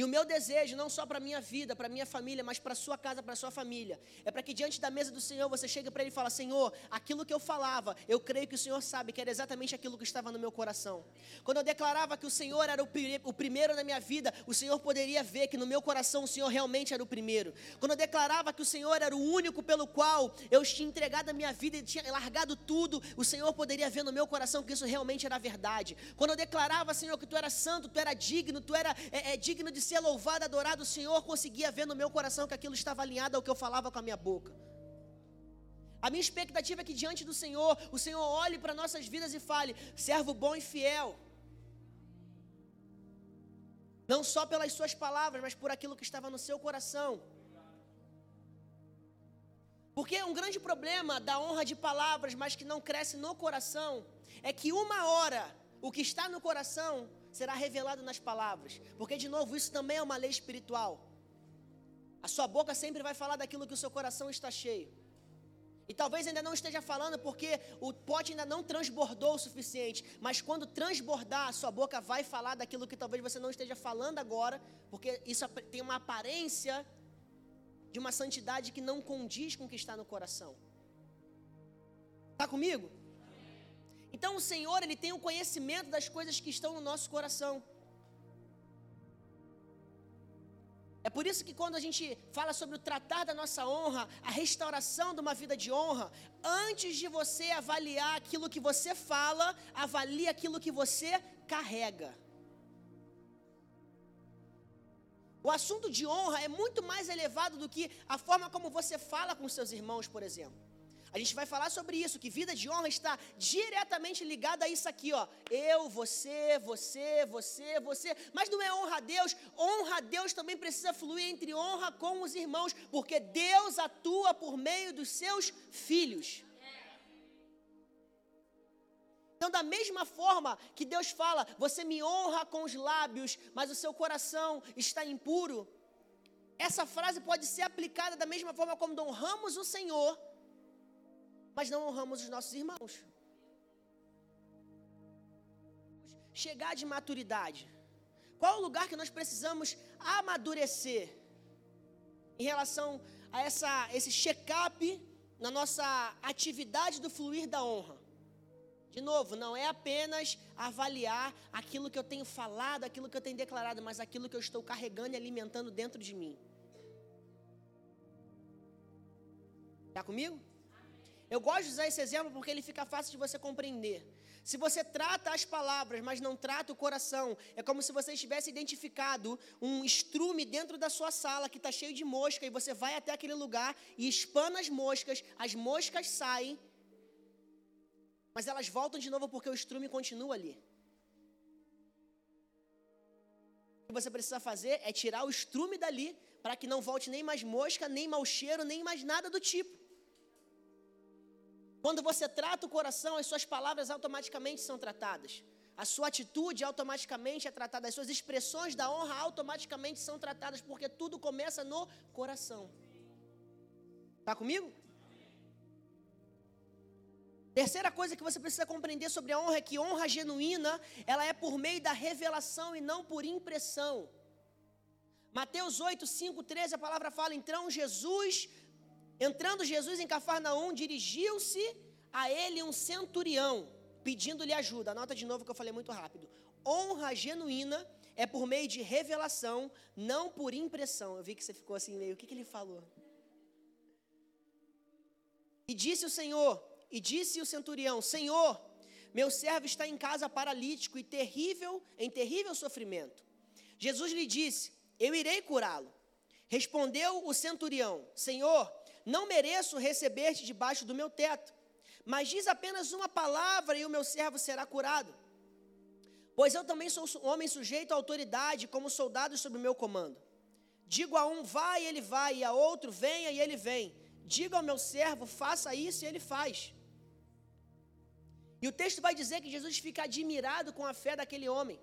E o meu desejo, não só para a minha vida, para a minha família, mas para a sua casa, para a sua família, é para que diante da mesa do Senhor você chegue para Ele e fale: Senhor, aquilo que eu falava, eu creio que o Senhor sabe que era exatamente aquilo que estava no meu coração. Quando eu declarava que o Senhor era o primeiro na minha vida, o Senhor poderia ver que no meu coração o Senhor realmente era o primeiro. Quando eu declarava que o Senhor era o único pelo qual eu tinha entregado a minha vida e tinha largado tudo, o Senhor poderia ver no meu coração que isso realmente era verdade. Quando eu declarava, Senhor, que Tu era santo, Tu era digno, Tu era é, é, digno de ser louvado, adorado, o Senhor conseguia ver no meu coração que aquilo estava alinhado ao que eu falava com a minha boca. A minha expectativa é que diante do Senhor, o Senhor olhe para nossas vidas e fale: servo bom e fiel. Não só pelas suas palavras, mas por aquilo que estava no seu coração. Porque um grande problema da honra de palavras, mas que não cresce no coração, é que uma hora o que está no coração será revelado nas palavras. Porque, de novo, isso também é uma lei espiritual. A sua boca sempre vai falar daquilo que o seu coração está cheio. E talvez ainda não esteja falando porque o pote ainda não transbordou o suficiente. Mas quando transbordar, a sua boca vai falar daquilo que talvez você não esteja falando agora, porque isso tem uma aparência de uma santidade que não condiz com o que está no coração. Está comigo? Então o Senhor, ele tem o conhecimento das coisas que estão no nosso coração. É por isso que quando a gente fala sobre o tratar da nossa honra, a restauração de uma vida de honra, antes de você avaliar aquilo que você fala, avalie aquilo que você carrega. O assunto de honra é muito mais elevado do que a forma como você fala com seus irmãos, por exemplo. A gente vai falar sobre isso, que vida de honra está diretamente ligada a isso aqui, ó. Eu, você, você, você, você. Mas não é honra a Deus. Honra a Deus também precisa fluir entre honra com os irmãos, porque Deus atua por meio dos seus filhos. Então, da mesma forma que Deus fala, você me honra com os lábios, mas o seu coração está impuro. Essa frase pode ser aplicada da mesma forma como honramos o Senhor mas não honramos os nossos irmãos. Chegar de maturidade. Qual o lugar que nós precisamos amadurecer em relação a essa, esse check-up na nossa atividade do fluir da honra. De novo, não é apenas avaliar aquilo que eu tenho falado, aquilo que eu tenho declarado, mas aquilo que eu estou carregando e alimentando dentro de mim. Está comigo? Eu gosto de usar esse exemplo porque ele fica fácil de você compreender. Se você trata as palavras, mas não trata o coração, é como se você tivesse identificado um estrume dentro da sua sala que está cheio de mosca e você vai até aquele lugar e espana as moscas, as moscas saem, mas elas voltam de novo porque o estrume continua ali. O que você precisa fazer é tirar o estrume dali para que não volte nem mais mosca, nem mau cheiro, nem mais nada do tipo. Quando você trata o coração, as suas palavras automaticamente são tratadas. A sua atitude automaticamente é tratada, as suas expressões da honra automaticamente são tratadas, porque tudo começa no coração. Está comigo? Terceira coisa que você precisa compreender sobre a honra é que honra genuína, ela é por meio da revelação e não por impressão. Mateus 8, 5, 13, a palavra fala, então Jesus Entrando Jesus em Cafarnaum, dirigiu-se a ele um centurião, pedindo-lhe ajuda. Anota de novo que eu falei muito rápido. Honra genuína é por meio de revelação, não por impressão. Eu vi que você ficou assim meio, o que, que ele falou? E disse o Senhor, e disse o centurião: Senhor, meu servo está em casa paralítico e terrível, em terrível sofrimento. Jesus lhe disse: Eu irei curá-lo. Respondeu o centurião: Senhor, não mereço receber-te debaixo do meu teto, mas diz apenas uma palavra e o meu servo será curado. Pois eu também sou homem sujeito à autoridade, como soldado sob o meu comando. Digo a um, vai, e ele vai, e a outro, venha, e ele vem. Digo ao meu servo, faça isso, e ele faz. E o texto vai dizer que Jesus fica admirado com a fé daquele homem,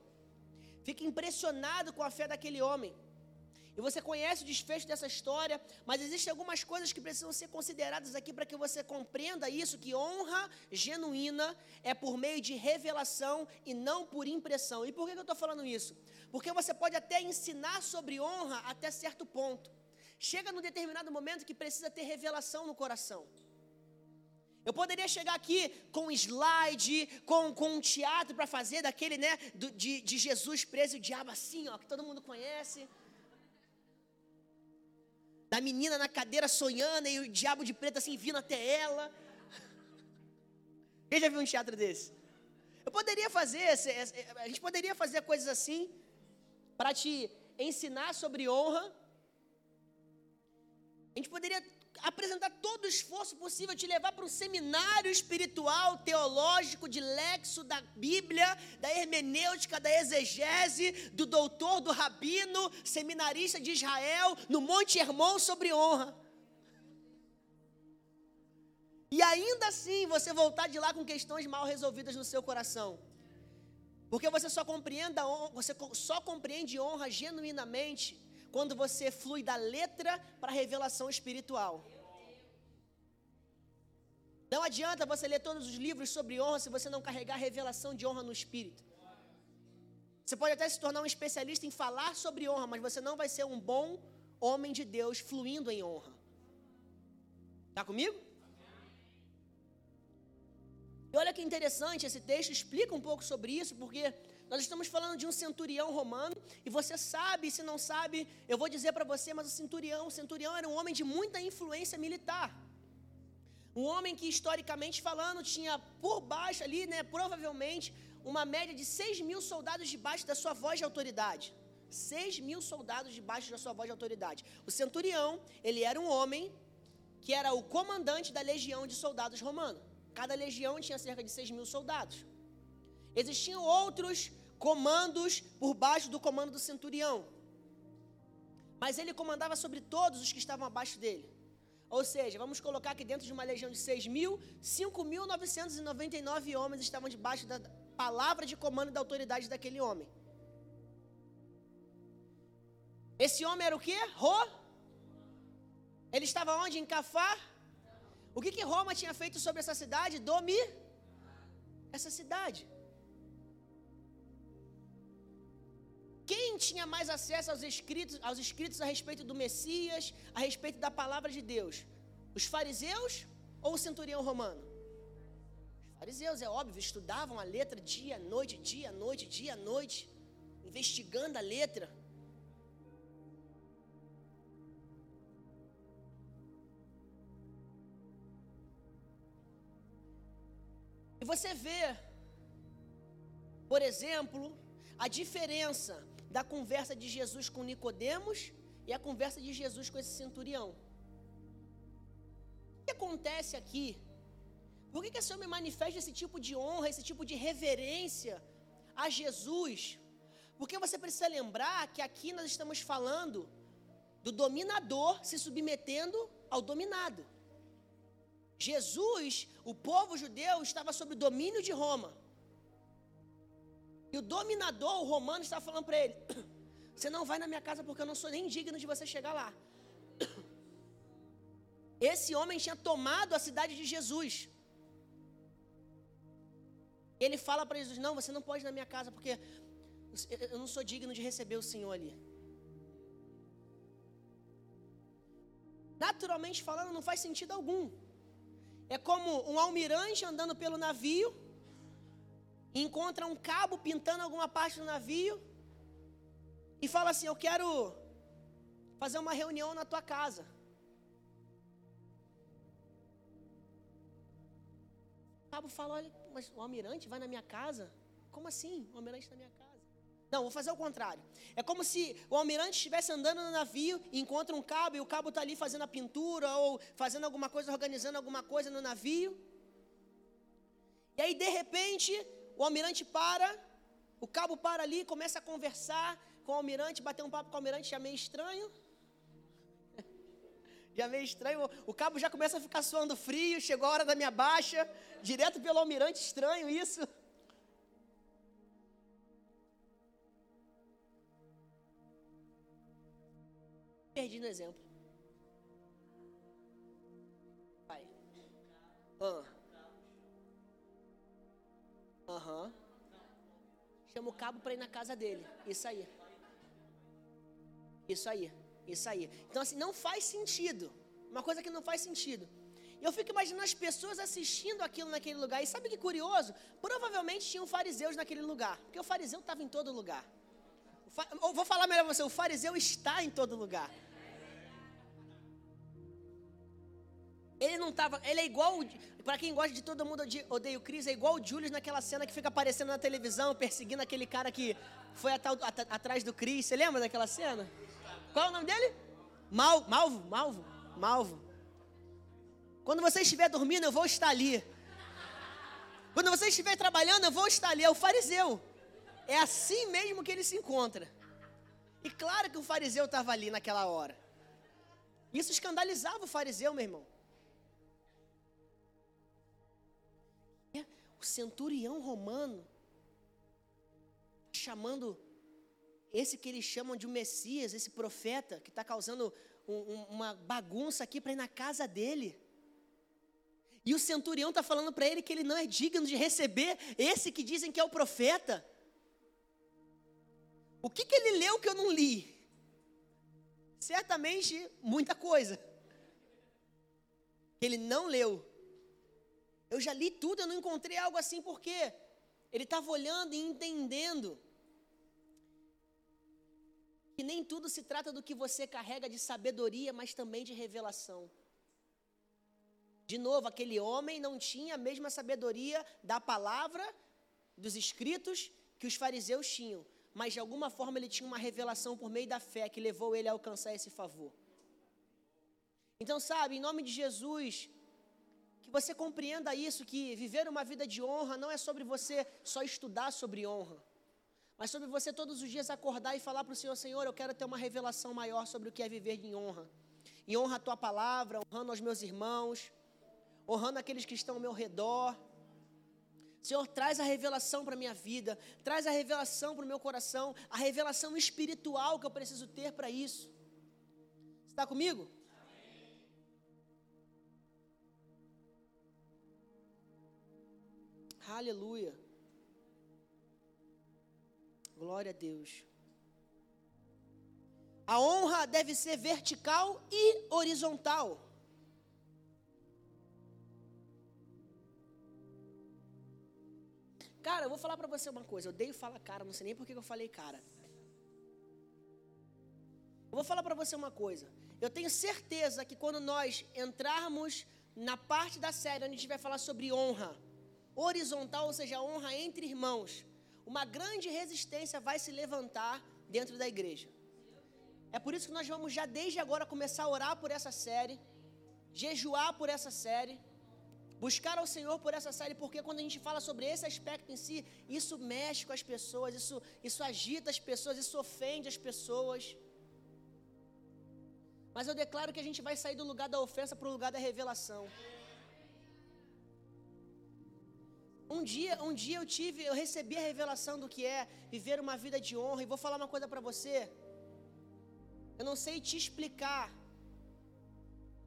fica impressionado com a fé daquele homem. E você conhece o desfecho dessa história, mas existem algumas coisas que precisam ser consideradas aqui para que você compreenda isso: que honra genuína é por meio de revelação e não por impressão. E por que eu estou falando isso? Porque você pode até ensinar sobre honra até certo ponto. Chega num determinado momento que precisa ter revelação no coração. Eu poderia chegar aqui com slide, com, com um teatro para fazer daquele, né, do, de, de Jesus preso e o diabo assim, ó, que todo mundo conhece da menina na cadeira sonhando e o diabo de preto assim vindo até ela. Quem já viu um teatro desse? Eu poderia fazer, a gente poderia fazer coisas assim para te ensinar sobre honra. A gente poderia apresentar todo o esforço possível, te levar para um seminário espiritual, teológico, de lexo da Bíblia, da hermenêutica, da exegese, do doutor, do rabino, seminarista de Israel, no Monte Hermon sobre honra. E ainda assim você voltar de lá com questões mal resolvidas no seu coração. Porque você só compreende, você só compreende honra genuinamente quando você flui da letra para a revelação espiritual. Não adianta você ler todos os livros sobre honra se você não carregar a revelação de honra no espírito. Você pode até se tornar um especialista em falar sobre honra, mas você não vai ser um bom homem de Deus fluindo em honra. Está comigo? E olha que interessante, esse texto explica um pouco sobre isso, porque nós estamos falando de um centurião romano, e você sabe, se não sabe, eu vou dizer para você, mas o centurião, o centurião era um homem de muita influência militar. Um homem que, historicamente falando, tinha por baixo ali, né, provavelmente, uma média de 6 mil soldados debaixo da sua voz de autoridade. 6 mil soldados debaixo da sua voz de autoridade. O centurião, ele era um homem que era o comandante da legião de soldados romano. Cada legião tinha cerca de 6 mil soldados. Existiam outros comandos por baixo do comando do centurião. Mas ele comandava sobre todos os que estavam abaixo dele. Ou seja, vamos colocar que dentro de uma legião de 6 mil, 5.999 homens estavam debaixo da palavra de comando e da autoridade daquele homem. Esse homem era o que? Ro? Ele estava onde? Em Cafar? O que, que Roma tinha feito sobre essa cidade? Domi essa cidade. Quem tinha mais acesso aos escritos, aos escritos a respeito do Messias, a respeito da palavra de Deus? Os fariseus ou o centurião romano? Os fariseus, é óbvio, estudavam a letra dia, noite, dia, noite, dia, noite, investigando a letra. E você vê, por exemplo, a diferença da conversa de Jesus com Nicodemos e a conversa de Jesus com esse centurião. O que acontece aqui? Por que, que esse homem manifesta esse tipo de honra, esse tipo de reverência a Jesus? Porque você precisa lembrar que aqui nós estamos falando do dominador se submetendo ao dominado. Jesus, o povo judeu, estava sob o domínio de Roma. E o dominador, o romano, estava falando para ele: Você não vai na minha casa porque eu não sou nem digno de você chegar lá. Esse homem tinha tomado a cidade de Jesus. Ele fala para Jesus: Não, você não pode ir na minha casa porque eu não sou digno de receber o Senhor ali. Naturalmente falando, não faz sentido algum. É como um almirante andando pelo navio, encontra um cabo pintando alguma parte do navio e fala assim: Eu quero fazer uma reunião na tua casa. O cabo fala: Olha, mas o almirante vai na minha casa? Como assim? O almirante na minha casa? Não, vou fazer o contrário. É como se o almirante estivesse andando no navio encontra um cabo e o cabo está ali fazendo a pintura ou fazendo alguma coisa, organizando alguma coisa no navio. E aí, de repente, o almirante para, o cabo para ali, começa a conversar com o almirante, bater um papo com o almirante, já meio estranho. já meio estranho. O cabo já começa a ficar suando frio, chegou a hora da minha baixa, direto pelo almirante, estranho isso. Perdi no exemplo. Vai. Ah. Aham. Uhum. Chama o cabo para ir na casa dele. Isso aí. Isso aí. Isso aí. Então, assim, não faz sentido. Uma coisa que não faz sentido. Eu fico imaginando as pessoas assistindo aquilo naquele lugar. E sabe que curioso? Provavelmente tinham fariseus naquele lugar. Porque o fariseu estava em todo lugar. Vou falar melhor para você: o fariseu está em todo lugar. Ele não estava. Ele é igual. Para quem gosta de todo mundo odeia o Cris, é igual o Julius naquela cena que fica aparecendo na televisão, perseguindo aquele cara que foi at, at, atrás do Cris. Você lembra daquela cena? Qual é o nome dele? Mal, Malvo, Malvo, Malvo. Quando você estiver dormindo, eu vou estar ali. Quando você estiver trabalhando, eu vou estar ali. É o fariseu. É assim mesmo que ele se encontra. E claro que o fariseu estava ali naquela hora. Isso escandalizava o fariseu, meu irmão. O centurião romano, chamando esse que eles chamam de um Messias, esse profeta, que está causando um, um, uma bagunça aqui para ir na casa dele. E o centurião está falando para ele que ele não é digno de receber esse que dizem que é o profeta. O que, que ele leu que eu não li? Certamente muita coisa. Ele não leu. Eu já li tudo, eu não encontrei algo assim, porque ele estava olhando e entendendo que nem tudo se trata do que você carrega de sabedoria, mas também de revelação. De novo, aquele homem não tinha a mesma sabedoria da palavra, dos escritos, que os fariseus tinham, mas de alguma forma ele tinha uma revelação por meio da fé que levou ele a alcançar esse favor. Então, sabe, em nome de Jesus, que você compreenda isso, que viver uma vida de honra não é sobre você só estudar sobre honra, mas sobre você todos os dias acordar e falar para o Senhor, Senhor, eu quero ter uma revelação maior sobre o que é viver em honra. Em honra a tua palavra, honrando aos meus irmãos, honrando aqueles que estão ao meu redor. Senhor, traz a revelação para a minha vida, traz a revelação para o meu coração, a revelação espiritual que eu preciso ter para isso. Está comigo? Aleluia. Glória a Deus. A honra deve ser vertical e horizontal. Cara, eu vou falar para você uma coisa. Eu odeio falar cara, não sei nem por que eu falei cara. Eu vou falar para você uma coisa. Eu tenho certeza que quando nós entrarmos na parte da série onde a gente vai falar sobre honra horizontal, ou seja, honra entre irmãos, uma grande resistência vai se levantar dentro da igreja. É por isso que nós vamos já desde agora começar a orar por essa série, jejuar por essa série, buscar ao Senhor por essa série, porque quando a gente fala sobre esse aspecto em si, isso mexe com as pessoas, isso, isso agita as pessoas, isso ofende as pessoas. Mas eu declaro que a gente vai sair do lugar da ofensa para o lugar da revelação. Um dia, um dia eu tive, eu recebi a revelação do que é viver uma vida de honra e vou falar uma coisa para você. Eu não sei te explicar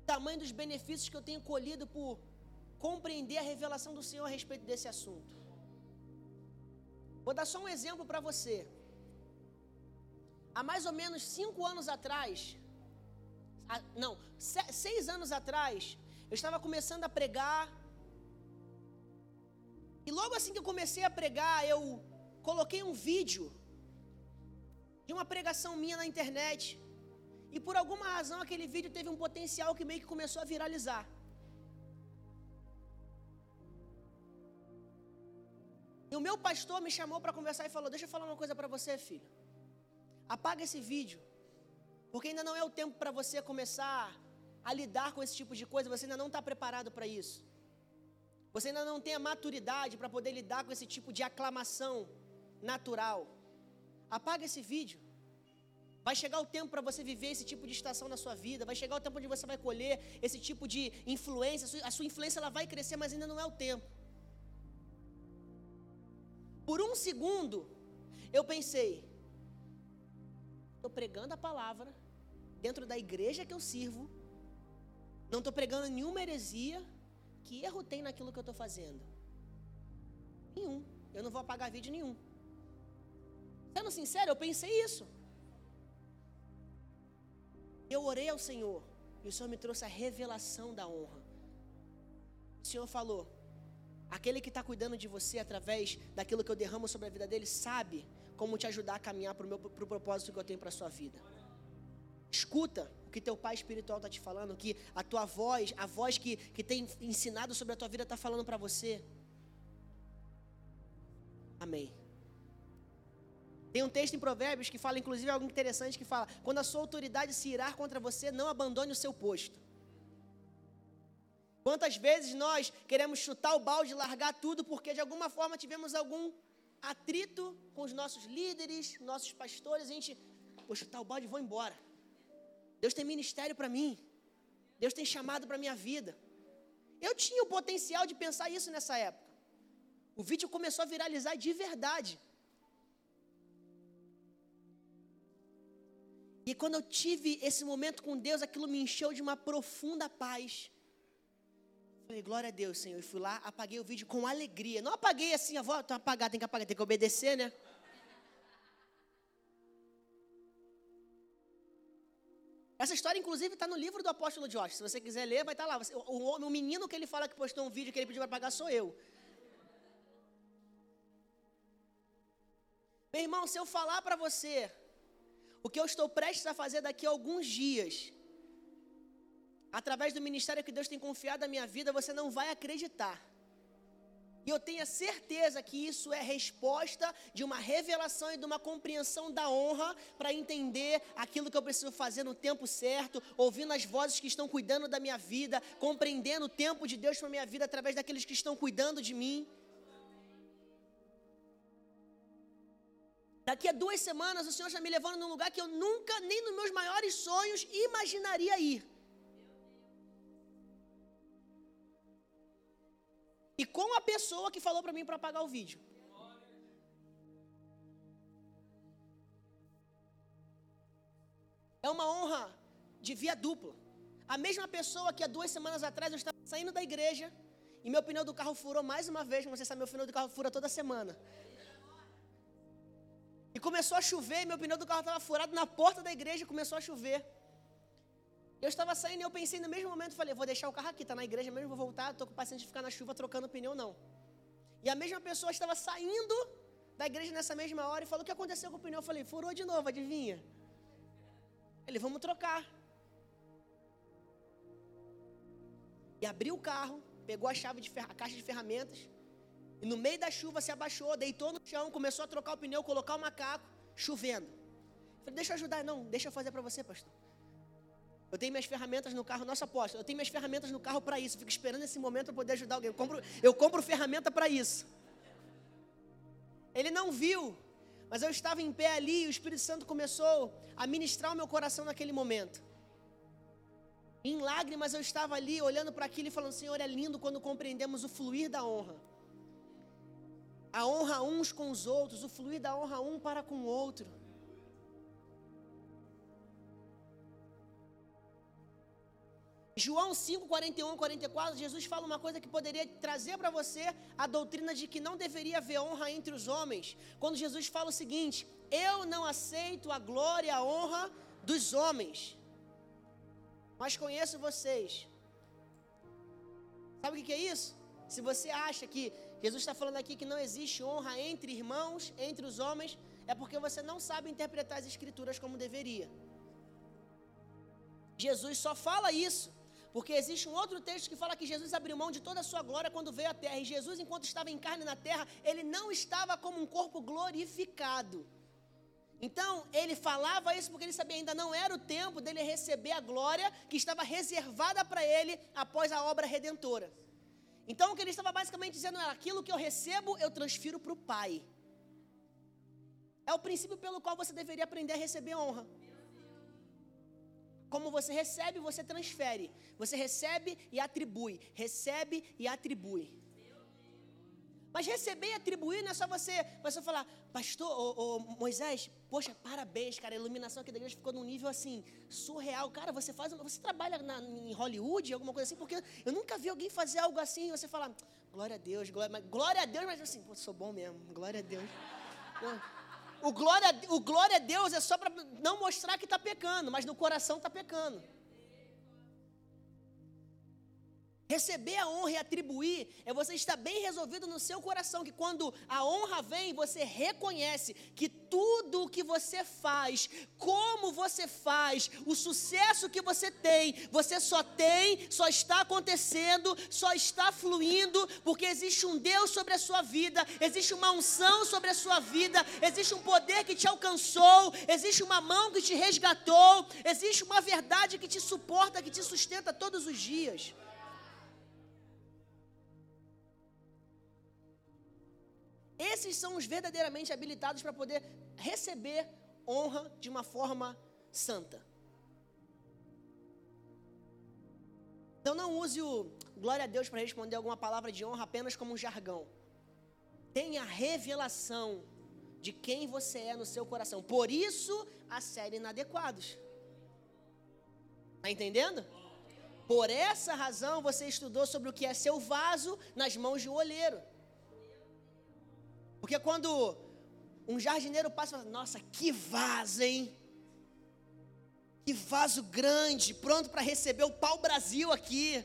o tamanho dos benefícios que eu tenho colhido por compreender a revelação do Senhor a respeito desse assunto. Vou dar só um exemplo para você. Há mais ou menos cinco anos atrás, não, seis anos atrás, eu estava começando a pregar. E logo assim que eu comecei a pregar, eu coloquei um vídeo de uma pregação minha na internet. E por alguma razão aquele vídeo teve um potencial que meio que começou a viralizar. E o meu pastor me chamou para conversar e falou: Deixa eu falar uma coisa para você, filho. Apaga esse vídeo. Porque ainda não é o tempo para você começar a lidar com esse tipo de coisa. Você ainda não está preparado para isso. Você ainda não tem a maturidade para poder lidar com esse tipo de aclamação natural. Apaga esse vídeo. Vai chegar o tempo para você viver esse tipo de estação na sua vida. Vai chegar o tempo onde você vai colher esse tipo de influência. A sua influência ela vai crescer, mas ainda não é o tempo. Por um segundo, eu pensei: estou pregando a palavra dentro da igreja que eu sirvo. Não estou pregando nenhuma heresia. Que erro tem naquilo que eu estou fazendo? Nenhum. Eu não vou apagar vídeo nenhum. Sendo sincero, eu pensei isso. Eu orei ao Senhor e o Senhor me trouxe a revelação da honra. O Senhor falou: aquele que está cuidando de você através daquilo que eu derramo sobre a vida dele, sabe como te ajudar a caminhar para o pro propósito que eu tenho para a sua vida. Escuta o que teu pai espiritual está te falando, que a tua voz, a voz que, que tem ensinado sobre a tua vida está falando para você. Amém. Tem um texto em Provérbios que fala, inclusive, algo interessante que fala: quando a sua autoridade se irar contra você, não abandone o seu posto. Quantas vezes nós queremos chutar o balde, largar tudo, porque de alguma forma tivemos algum atrito com os nossos líderes, nossos pastores, a gente, vou chutar o balde e vou embora. Deus tem ministério para mim. Deus tem chamado para minha vida. Eu tinha o potencial de pensar isso nessa época. O vídeo começou a viralizar de verdade. E quando eu tive esse momento com Deus, aquilo me encheu de uma profunda paz. Falei, glória a Deus, Senhor. E fui lá, apaguei o vídeo com alegria. Não apaguei assim, a voz, apagar, tem que apagar, tem que obedecer, né? Essa história, inclusive, está no livro do apóstolo Josh. Se você quiser ler, vai estar tá lá. O, o, menino que ele fala que postou um vídeo que ele pediu para pagar sou eu. Meu irmão, se eu falar para você o que eu estou prestes a fazer daqui a alguns dias, através do ministério que Deus tem confiado na minha vida, você não vai acreditar. E eu tenho a certeza que isso é resposta de uma revelação e de uma compreensão da honra para entender aquilo que eu preciso fazer no tempo certo, ouvindo as vozes que estão cuidando da minha vida, compreendendo o tempo de Deus para minha vida através daqueles que estão cuidando de mim. Daqui a duas semanas o Senhor está me levando num lugar que eu nunca, nem nos meus maiores sonhos, imaginaria ir. E com a pessoa que falou para mim para apagar o vídeo. É uma honra de via dupla. A mesma pessoa que há duas semanas atrás eu estava saindo da igreja e meu pneu do carro furou mais uma vez. Você sabe, meu pneu do carro fura toda semana. E E começou a chover, meu pneu do carro estava furado na porta da igreja, começou a chover. Eu estava saindo e eu pensei no mesmo momento, falei, vou deixar o carro aqui, está na igreja mesmo, vou voltar, estou com paciência de ficar na chuva trocando pneu, não. E a mesma pessoa estava saindo da igreja nessa mesma hora e falou, o que aconteceu com o pneu? Eu falei, furou de novo, adivinha? Ele, vamos trocar. E abriu o carro, pegou a chave de a caixa de ferramentas, e no meio da chuva se abaixou, deitou no chão, começou a trocar o pneu, colocar o macaco, chovendo. Falei, deixa eu ajudar. Não, deixa eu fazer para você, pastor. Eu tenho minhas ferramentas no carro, nossa aposta. Eu tenho minhas ferramentas no carro para isso. Fico esperando esse momento para poder ajudar alguém. Eu compro, eu compro ferramenta para isso. Ele não viu, mas eu estava em pé ali e o Espírito Santo começou a ministrar o meu coração naquele momento. Em lágrimas eu estava ali olhando para aquilo e falando: Senhor, é lindo quando compreendemos o fluir da honra. A honra uns com os outros, o fluir da honra um para com o outro. João 5, 41 44, Jesus fala uma coisa que poderia trazer para você a doutrina de que não deveria haver honra entre os homens. Quando Jesus fala o seguinte: Eu não aceito a glória e a honra dos homens, mas conheço vocês. Sabe o que é isso? Se você acha que Jesus está falando aqui que não existe honra entre irmãos, entre os homens, é porque você não sabe interpretar as Escrituras como deveria. Jesus só fala isso porque existe um outro texto que fala que Jesus abriu mão de toda a sua glória quando veio à terra. E Jesus, enquanto estava em carne na terra, ele não estava como um corpo glorificado. Então, ele falava isso porque ele sabia ainda não era o tempo dele receber a glória que estava reservada para ele após a obra redentora. Então, o que ele estava basicamente dizendo era: aquilo que eu recebo, eu transfiro para o Pai. É o princípio pelo qual você deveria aprender a receber honra. Como você recebe, você transfere. Você recebe e atribui. Recebe e atribui. Mas receber e atribuir não é só você, você falar, pastor, ô, ô, Moisés, poxa, parabéns, cara, a iluminação aqui da igreja ficou num nível assim, surreal. Cara, você faz, você trabalha na, em Hollywood, alguma coisa assim, porque eu nunca vi alguém fazer algo assim, e você fala, glória a Deus, glória, glória a Deus, mas assim, pô, sou bom mesmo, glória a Deus. Não. O glória, o glória a Deus é só para não mostrar que está pecando, mas no coração está pecando. Receber a honra e atribuir é você estar bem resolvido no seu coração, que quando a honra vem, você reconhece que tudo o que você faz, como você faz, o sucesso que você tem, você só tem, só está acontecendo, só está fluindo, porque existe um Deus sobre a sua vida, existe uma unção sobre a sua vida, existe um poder que te alcançou, existe uma mão que te resgatou, existe uma verdade que te suporta, que te sustenta todos os dias. Esses são os verdadeiramente habilitados para poder receber honra de uma forma santa. Então não use o glória a Deus para responder alguma palavra de honra apenas como um jargão. Tenha revelação de quem você é no seu coração. Por isso, a série Inadequados. Está entendendo? Por essa razão, você estudou sobre o que é seu vaso nas mãos de um olheiro. Porque quando um jardineiro passa e fala, nossa, que vaso, hein? Que vaso grande, pronto para receber o pau-brasil aqui.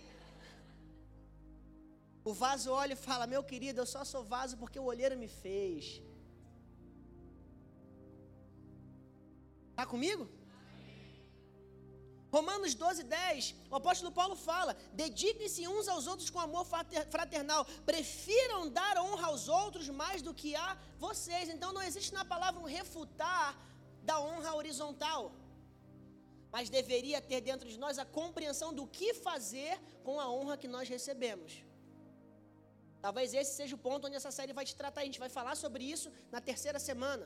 O vaso olha e fala: Meu querido, eu só sou vaso porque o olheiro me fez. Está comigo? Romanos 12, 10, o apóstolo Paulo fala: dediquem-se uns aos outros com amor fraternal, prefiram dar honra aos outros mais do que a vocês. Então não existe na palavra um refutar da honra horizontal, mas deveria ter dentro de nós a compreensão do que fazer com a honra que nós recebemos. Talvez esse seja o ponto onde essa série vai te tratar. A gente vai falar sobre isso na terceira semana.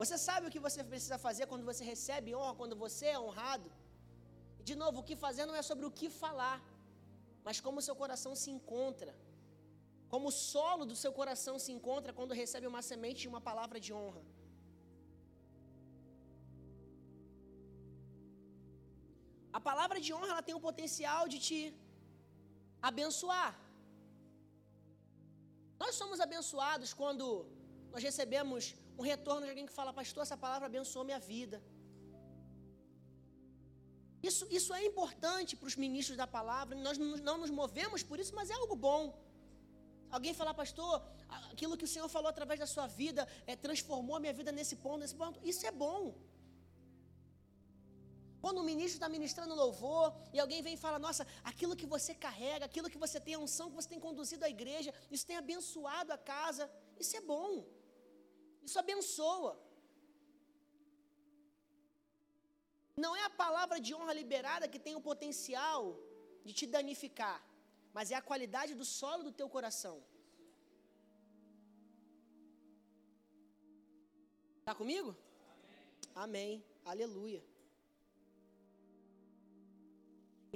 Você sabe o que você precisa fazer quando você recebe honra, quando você é honrado? De novo, o que fazer não é sobre o que falar, mas como o seu coração se encontra. Como o solo do seu coração se encontra quando recebe uma semente e uma palavra de honra. A palavra de honra ela tem o potencial de te abençoar. Nós somos abençoados quando nós recebemos um retorno de alguém que fala, pastor, essa palavra abençoou minha vida. Isso, isso é importante para os ministros da palavra, nós não nos movemos por isso, mas é algo bom. Alguém falar, pastor, aquilo que o Senhor falou através da sua vida é, transformou a minha vida nesse ponto, nesse ponto. Isso é bom. Quando o ministro está ministrando louvor e alguém vem e fala, nossa, aquilo que você carrega, aquilo que você tem a unção, que você tem conduzido à igreja, isso tem abençoado a casa, isso é bom. Isso abençoa. Não é a palavra de honra liberada que tem o potencial de te danificar, mas é a qualidade do solo do teu coração. Está comigo? Amém. Amém. Aleluia.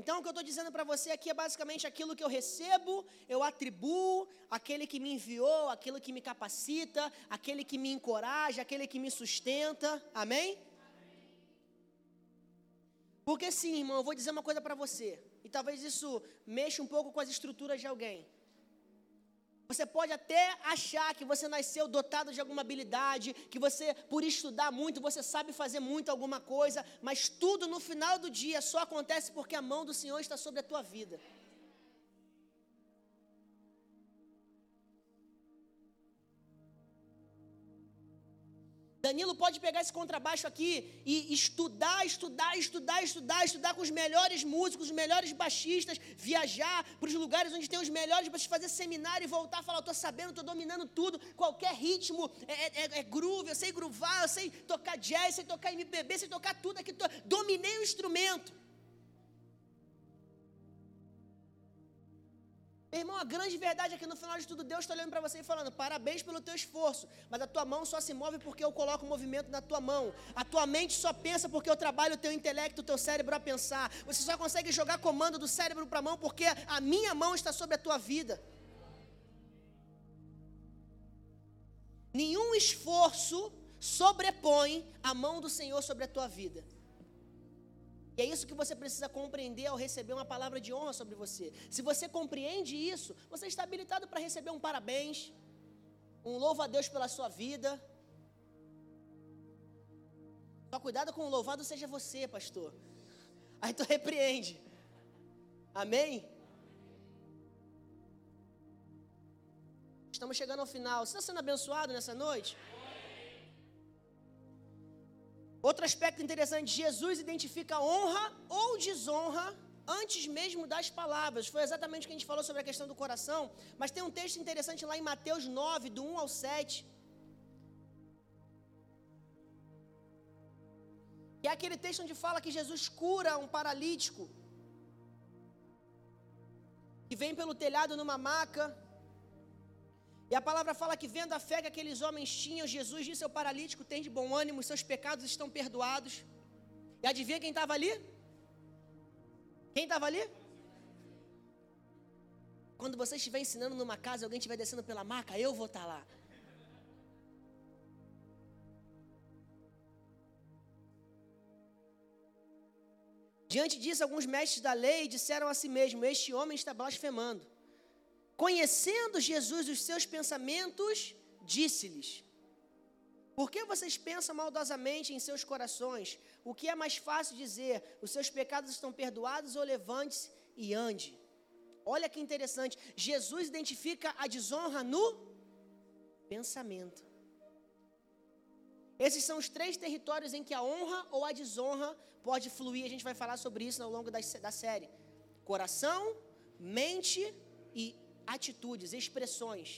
Então, o que eu estou dizendo para você aqui é basicamente aquilo que eu recebo, eu atribuo, aquele que me enviou, aquilo que me capacita, aquele que me encoraja, aquele que me sustenta. Amém? Porque sim, irmão, eu vou dizer uma coisa para você, e talvez isso mexa um pouco com as estruturas de alguém. Você pode até achar que você nasceu dotado de alguma habilidade, que você, por estudar muito, você sabe fazer muito alguma coisa, mas tudo no final do dia só acontece porque a mão do Senhor está sobre a tua vida. Danilo pode pegar esse contrabaixo aqui e estudar, estudar, estudar, estudar, estudar com os melhores músicos, os melhores baixistas, viajar para os lugares onde tem os melhores para fazer seminário e voltar e falar: estou sabendo, estou dominando tudo, qualquer ritmo é, é, é, é, groove, eu sei groovar, eu sei tocar jazz, sei tocar MPB, sei tocar tudo aqui, dominei o instrumento. Irmão, a grande verdade é que no final de tudo Deus está olhando para você e falando: parabéns pelo teu esforço, mas a tua mão só se move porque eu coloco o movimento na tua mão. A tua mente só pensa porque eu trabalho o teu intelecto, o teu cérebro a pensar. Você só consegue jogar comando do cérebro para a mão porque a minha mão está sobre a tua vida. Nenhum esforço sobrepõe a mão do Senhor sobre a tua vida. E é isso que você precisa compreender ao receber uma palavra de honra sobre você. Se você compreende isso, você está habilitado para receber um parabéns, um louvo a Deus pela sua vida. Só cuidado com o louvado seja você, pastor. Aí tu repreende. Amém? Estamos chegando ao final. Você está sendo abençoado nessa noite? Outro aspecto interessante, Jesus identifica honra ou desonra antes mesmo das palavras. Foi exatamente o que a gente falou sobre a questão do coração, mas tem um texto interessante lá em Mateus 9, do 1 ao 7. Que é aquele texto onde fala que Jesus cura um paralítico que vem pelo telhado numa maca. E a palavra fala que vendo a fé que aqueles homens tinham, Jesus disse ao paralítico: tem de bom ânimo, seus pecados estão perdoados. E adivinha quem estava ali? Quem estava ali? Quando você estiver ensinando numa casa, alguém estiver descendo pela maca, eu vou estar tá lá. Diante disso, alguns mestres da lei disseram a si mesmo: Este homem está blasfemando. Conhecendo Jesus os seus pensamentos, disse-lhes: Por que vocês pensam maldosamente em seus corações? O que é mais fácil dizer? Os seus pecados estão perdoados ou levante-se e ande? Olha que interessante. Jesus identifica a desonra no pensamento. Esses são os três territórios em que a honra ou a desonra pode fluir. A gente vai falar sobre isso ao longo da, da série: coração, mente e atitudes, expressões,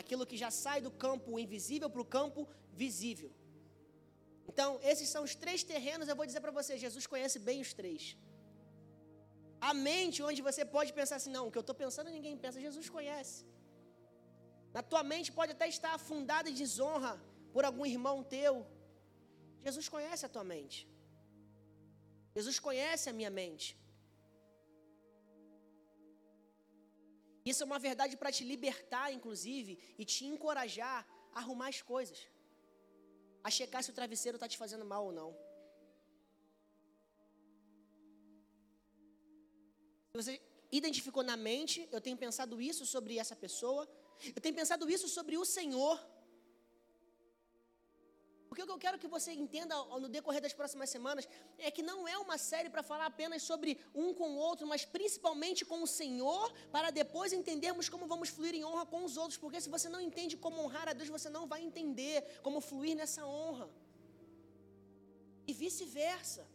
aquilo que já sai do campo invisível para o campo visível. Então, esses são os três terrenos, eu vou dizer para você, Jesus conhece bem os três. A mente, onde você pode pensar assim, não, o que eu estou pensando ninguém pensa, Jesus conhece. Na tua mente pode até estar afundada em desonra por algum irmão teu. Jesus conhece a tua mente. Jesus conhece a minha mente. Isso é uma verdade para te libertar, inclusive, e te encorajar a arrumar as coisas. A checar se o travesseiro está te fazendo mal ou não. Se você identificou na mente, eu tenho pensado isso sobre essa pessoa, eu tenho pensado isso sobre o Senhor. Porque o que eu quero que você entenda no decorrer das próximas semanas é que não é uma série para falar apenas sobre um com o outro, mas principalmente com o Senhor, para depois entendermos como vamos fluir em honra com os outros. Porque se você não entende como honrar a Deus, você não vai entender como fluir nessa honra. E vice-versa.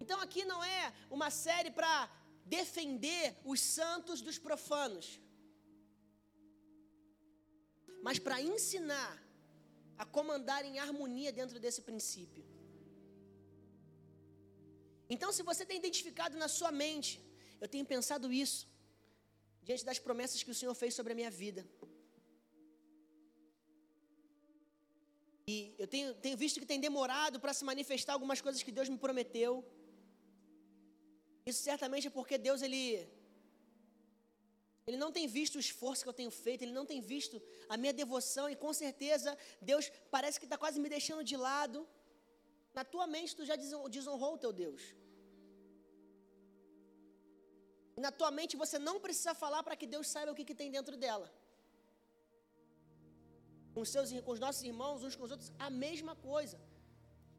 Então aqui não é uma série para defender os santos dos profanos, mas para ensinar a comandar em harmonia dentro desse princípio. Então, se você tem identificado na sua mente, eu tenho pensado isso, diante das promessas que o Senhor fez sobre a minha vida. E eu tenho, tenho visto que tem demorado para se manifestar algumas coisas que Deus me prometeu. Isso certamente é porque Deus, Ele ele não tem visto o esforço que eu tenho feito, ele não tem visto a minha devoção, e com certeza Deus parece que está quase me deixando de lado. Na tua mente, tu já desonrou o teu Deus. Na tua mente, você não precisa falar para que Deus saiba o que, que tem dentro dela. Com seus, com os nossos irmãos, uns com os outros, a mesma coisa.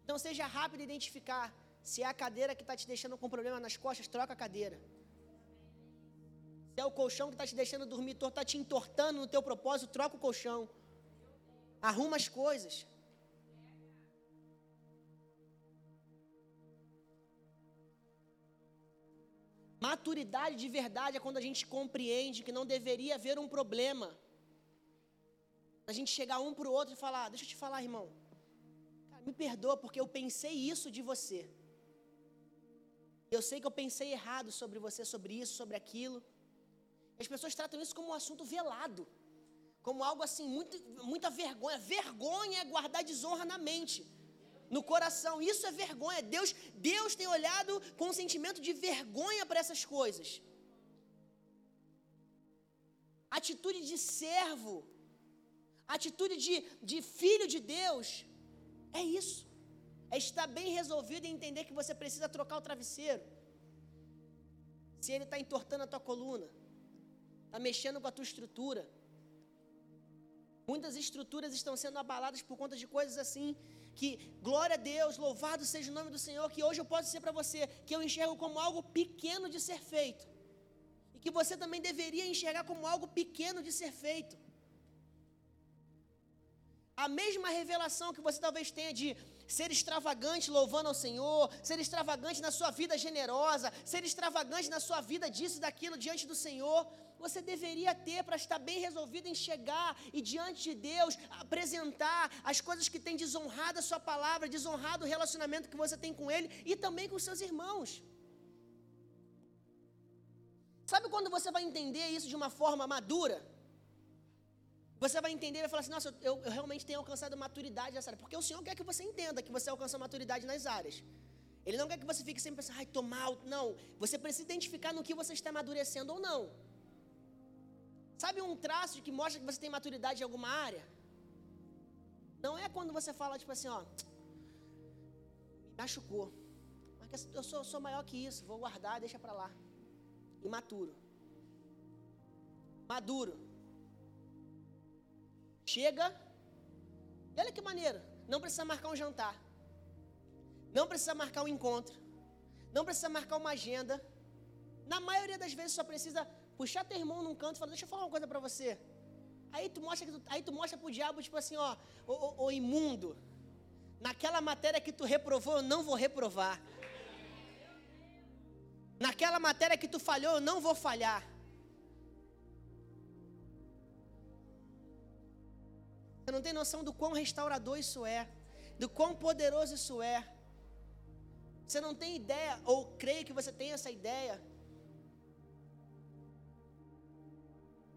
Então, seja rápido em identificar. Se é a cadeira que está te deixando com problema nas costas, troca a cadeira. Se é o colchão que está te deixando dormir torto, está te entortando no teu propósito, troca o colchão. Arruma as coisas. Maturidade de verdade é quando a gente compreende que não deveria haver um problema. A gente chegar um para o outro e falar: Deixa eu te falar, irmão. Cara, me perdoa porque eu pensei isso de você. Eu sei que eu pensei errado sobre você, sobre isso, sobre aquilo. As pessoas tratam isso como um assunto velado, como algo assim, muito, muita vergonha. Vergonha é guardar desonra na mente, no coração. Isso é vergonha. Deus, Deus tem olhado com um sentimento de vergonha para essas coisas. Atitude de servo, atitude de, de filho de Deus, é isso. É estar bem resolvido e entender que você precisa trocar o travesseiro. Se ele está entortando a tua coluna está mexendo com a tua estrutura. Muitas estruturas estão sendo abaladas por conta de coisas assim, que, glória a Deus, louvado seja o nome do Senhor, que hoje eu posso dizer para você que eu enxergo como algo pequeno de ser feito. E que você também deveria enxergar como algo pequeno de ser feito. A mesma revelação que você talvez tenha de ser extravagante louvando ao Senhor, ser extravagante na sua vida generosa, ser extravagante na sua vida disso e daquilo diante do Senhor, você deveria ter para estar bem resolvido em chegar e diante de Deus apresentar as coisas que têm desonrado a sua palavra, desonrado o relacionamento que você tem com Ele e também com seus irmãos. Sabe quando você vai entender isso de uma forma madura? Você vai entender e vai falar assim: Nossa, eu, eu realmente tenho alcançado maturidade nessa área. Porque o Senhor quer que você entenda que você alcança maturidade nas áreas. Ele não quer que você fique sempre pensando, ai, tô mal. Não. Você precisa identificar no que você está amadurecendo ou não. Sabe um traço que mostra que você tem maturidade em alguma área? Não é quando você fala, tipo assim, ó, me machucou. Mas eu sou, sou maior que isso, vou guardar, deixa para lá. Imaturo. Maduro. Chega. E olha que maneiro. Não precisa marcar um jantar. Não precisa marcar um encontro. Não precisa marcar uma agenda. Na maioria das vezes só precisa puxar teu irmão num canto e falar, deixa eu falar uma coisa para você. Aí tu mostra, tu, aí tu mostra pro diabo, tipo assim, ó, ô, ô, ô imundo, naquela matéria que tu reprovou, eu não vou reprovar. Naquela matéria que tu falhou, eu não vou falhar. Você não tem noção do quão restaurador isso é, do quão poderoso isso é. Você não tem ideia, ou creio que você tem essa ideia,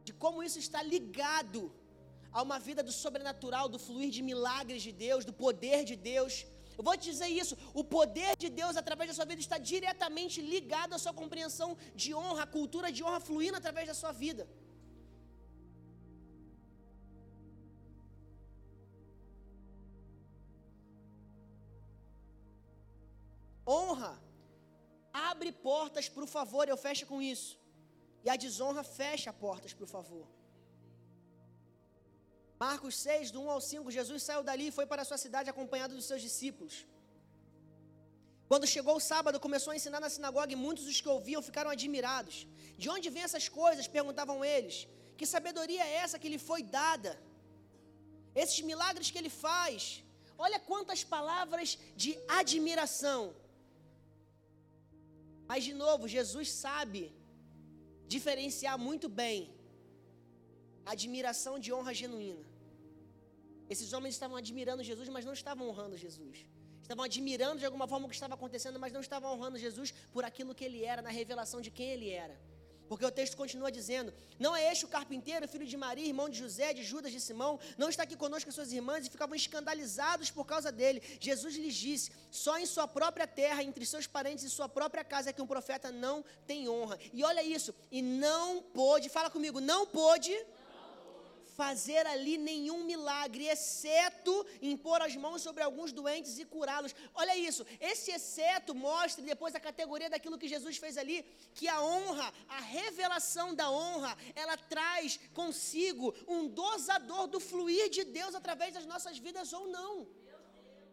de como isso está ligado a uma vida do sobrenatural, do fluir de milagres de Deus, do poder de Deus. Eu vou te dizer isso: o poder de Deus através da sua vida está diretamente ligado à sua compreensão de honra, a cultura de honra fluindo através da sua vida. Honra abre portas para o favor, eu fecho com isso. E a desonra fecha portas para o favor. Marcos 6, do 1 ao 5, Jesus saiu dali e foi para a sua cidade acompanhado dos seus discípulos. Quando chegou o sábado, começou a ensinar na sinagoga e muitos dos que ouviam ficaram admirados. De onde vêm essas coisas? perguntavam eles. Que sabedoria é essa que lhe foi dada? Esses milagres que ele faz. Olha quantas palavras de admiração. Mas, de novo, Jesus sabe diferenciar muito bem admiração de honra genuína. Esses homens estavam admirando Jesus, mas não estavam honrando Jesus. Estavam admirando de alguma forma o que estava acontecendo, mas não estavam honrando Jesus por aquilo que ele era, na revelação de quem ele era. Porque o texto continua dizendo: Não é este o carpinteiro, filho de Maria, irmão de José, de Judas, de Simão, não está aqui conosco as suas irmãs, e ficavam escandalizados por causa dele. Jesus lhes disse: Só em sua própria terra, entre seus parentes e sua própria casa, é que um profeta não tem honra. E olha isso, e não pôde, fala comigo, não pôde fazer ali nenhum milagre, exceto impor as mãos sobre alguns doentes e curá-los. Olha isso, esse exceto mostra depois a categoria daquilo que Jesus fez ali, que a honra, a revelação da honra, ela traz consigo um dosador do fluir de Deus através das nossas vidas ou não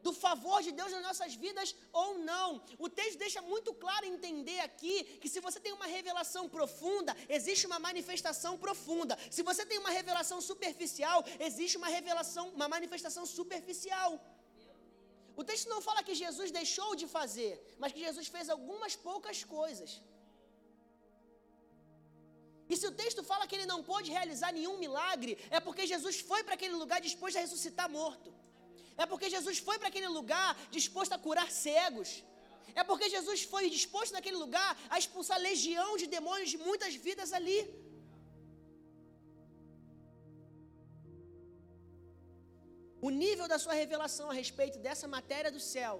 do favor de Deus nas nossas vidas ou não. O texto deixa muito claro entender aqui que se você tem uma revelação profunda, existe uma manifestação profunda. Se você tem uma revelação superficial, existe uma revelação, uma manifestação superficial. O texto não fala que Jesus deixou de fazer, mas que Jesus fez algumas poucas coisas. E se o texto fala que ele não pôde realizar nenhum milagre, é porque Jesus foi para aquele lugar disposto a ressuscitar morto. É porque Jesus foi para aquele lugar disposto a curar cegos. É porque Jesus foi disposto naquele lugar a expulsar legião de demônios de muitas vidas ali. O nível da sua revelação a respeito dessa matéria do céu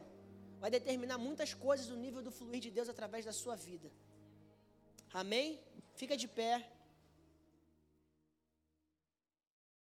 vai determinar muitas coisas do nível do fluir de Deus através da sua vida. Amém? Fica de pé.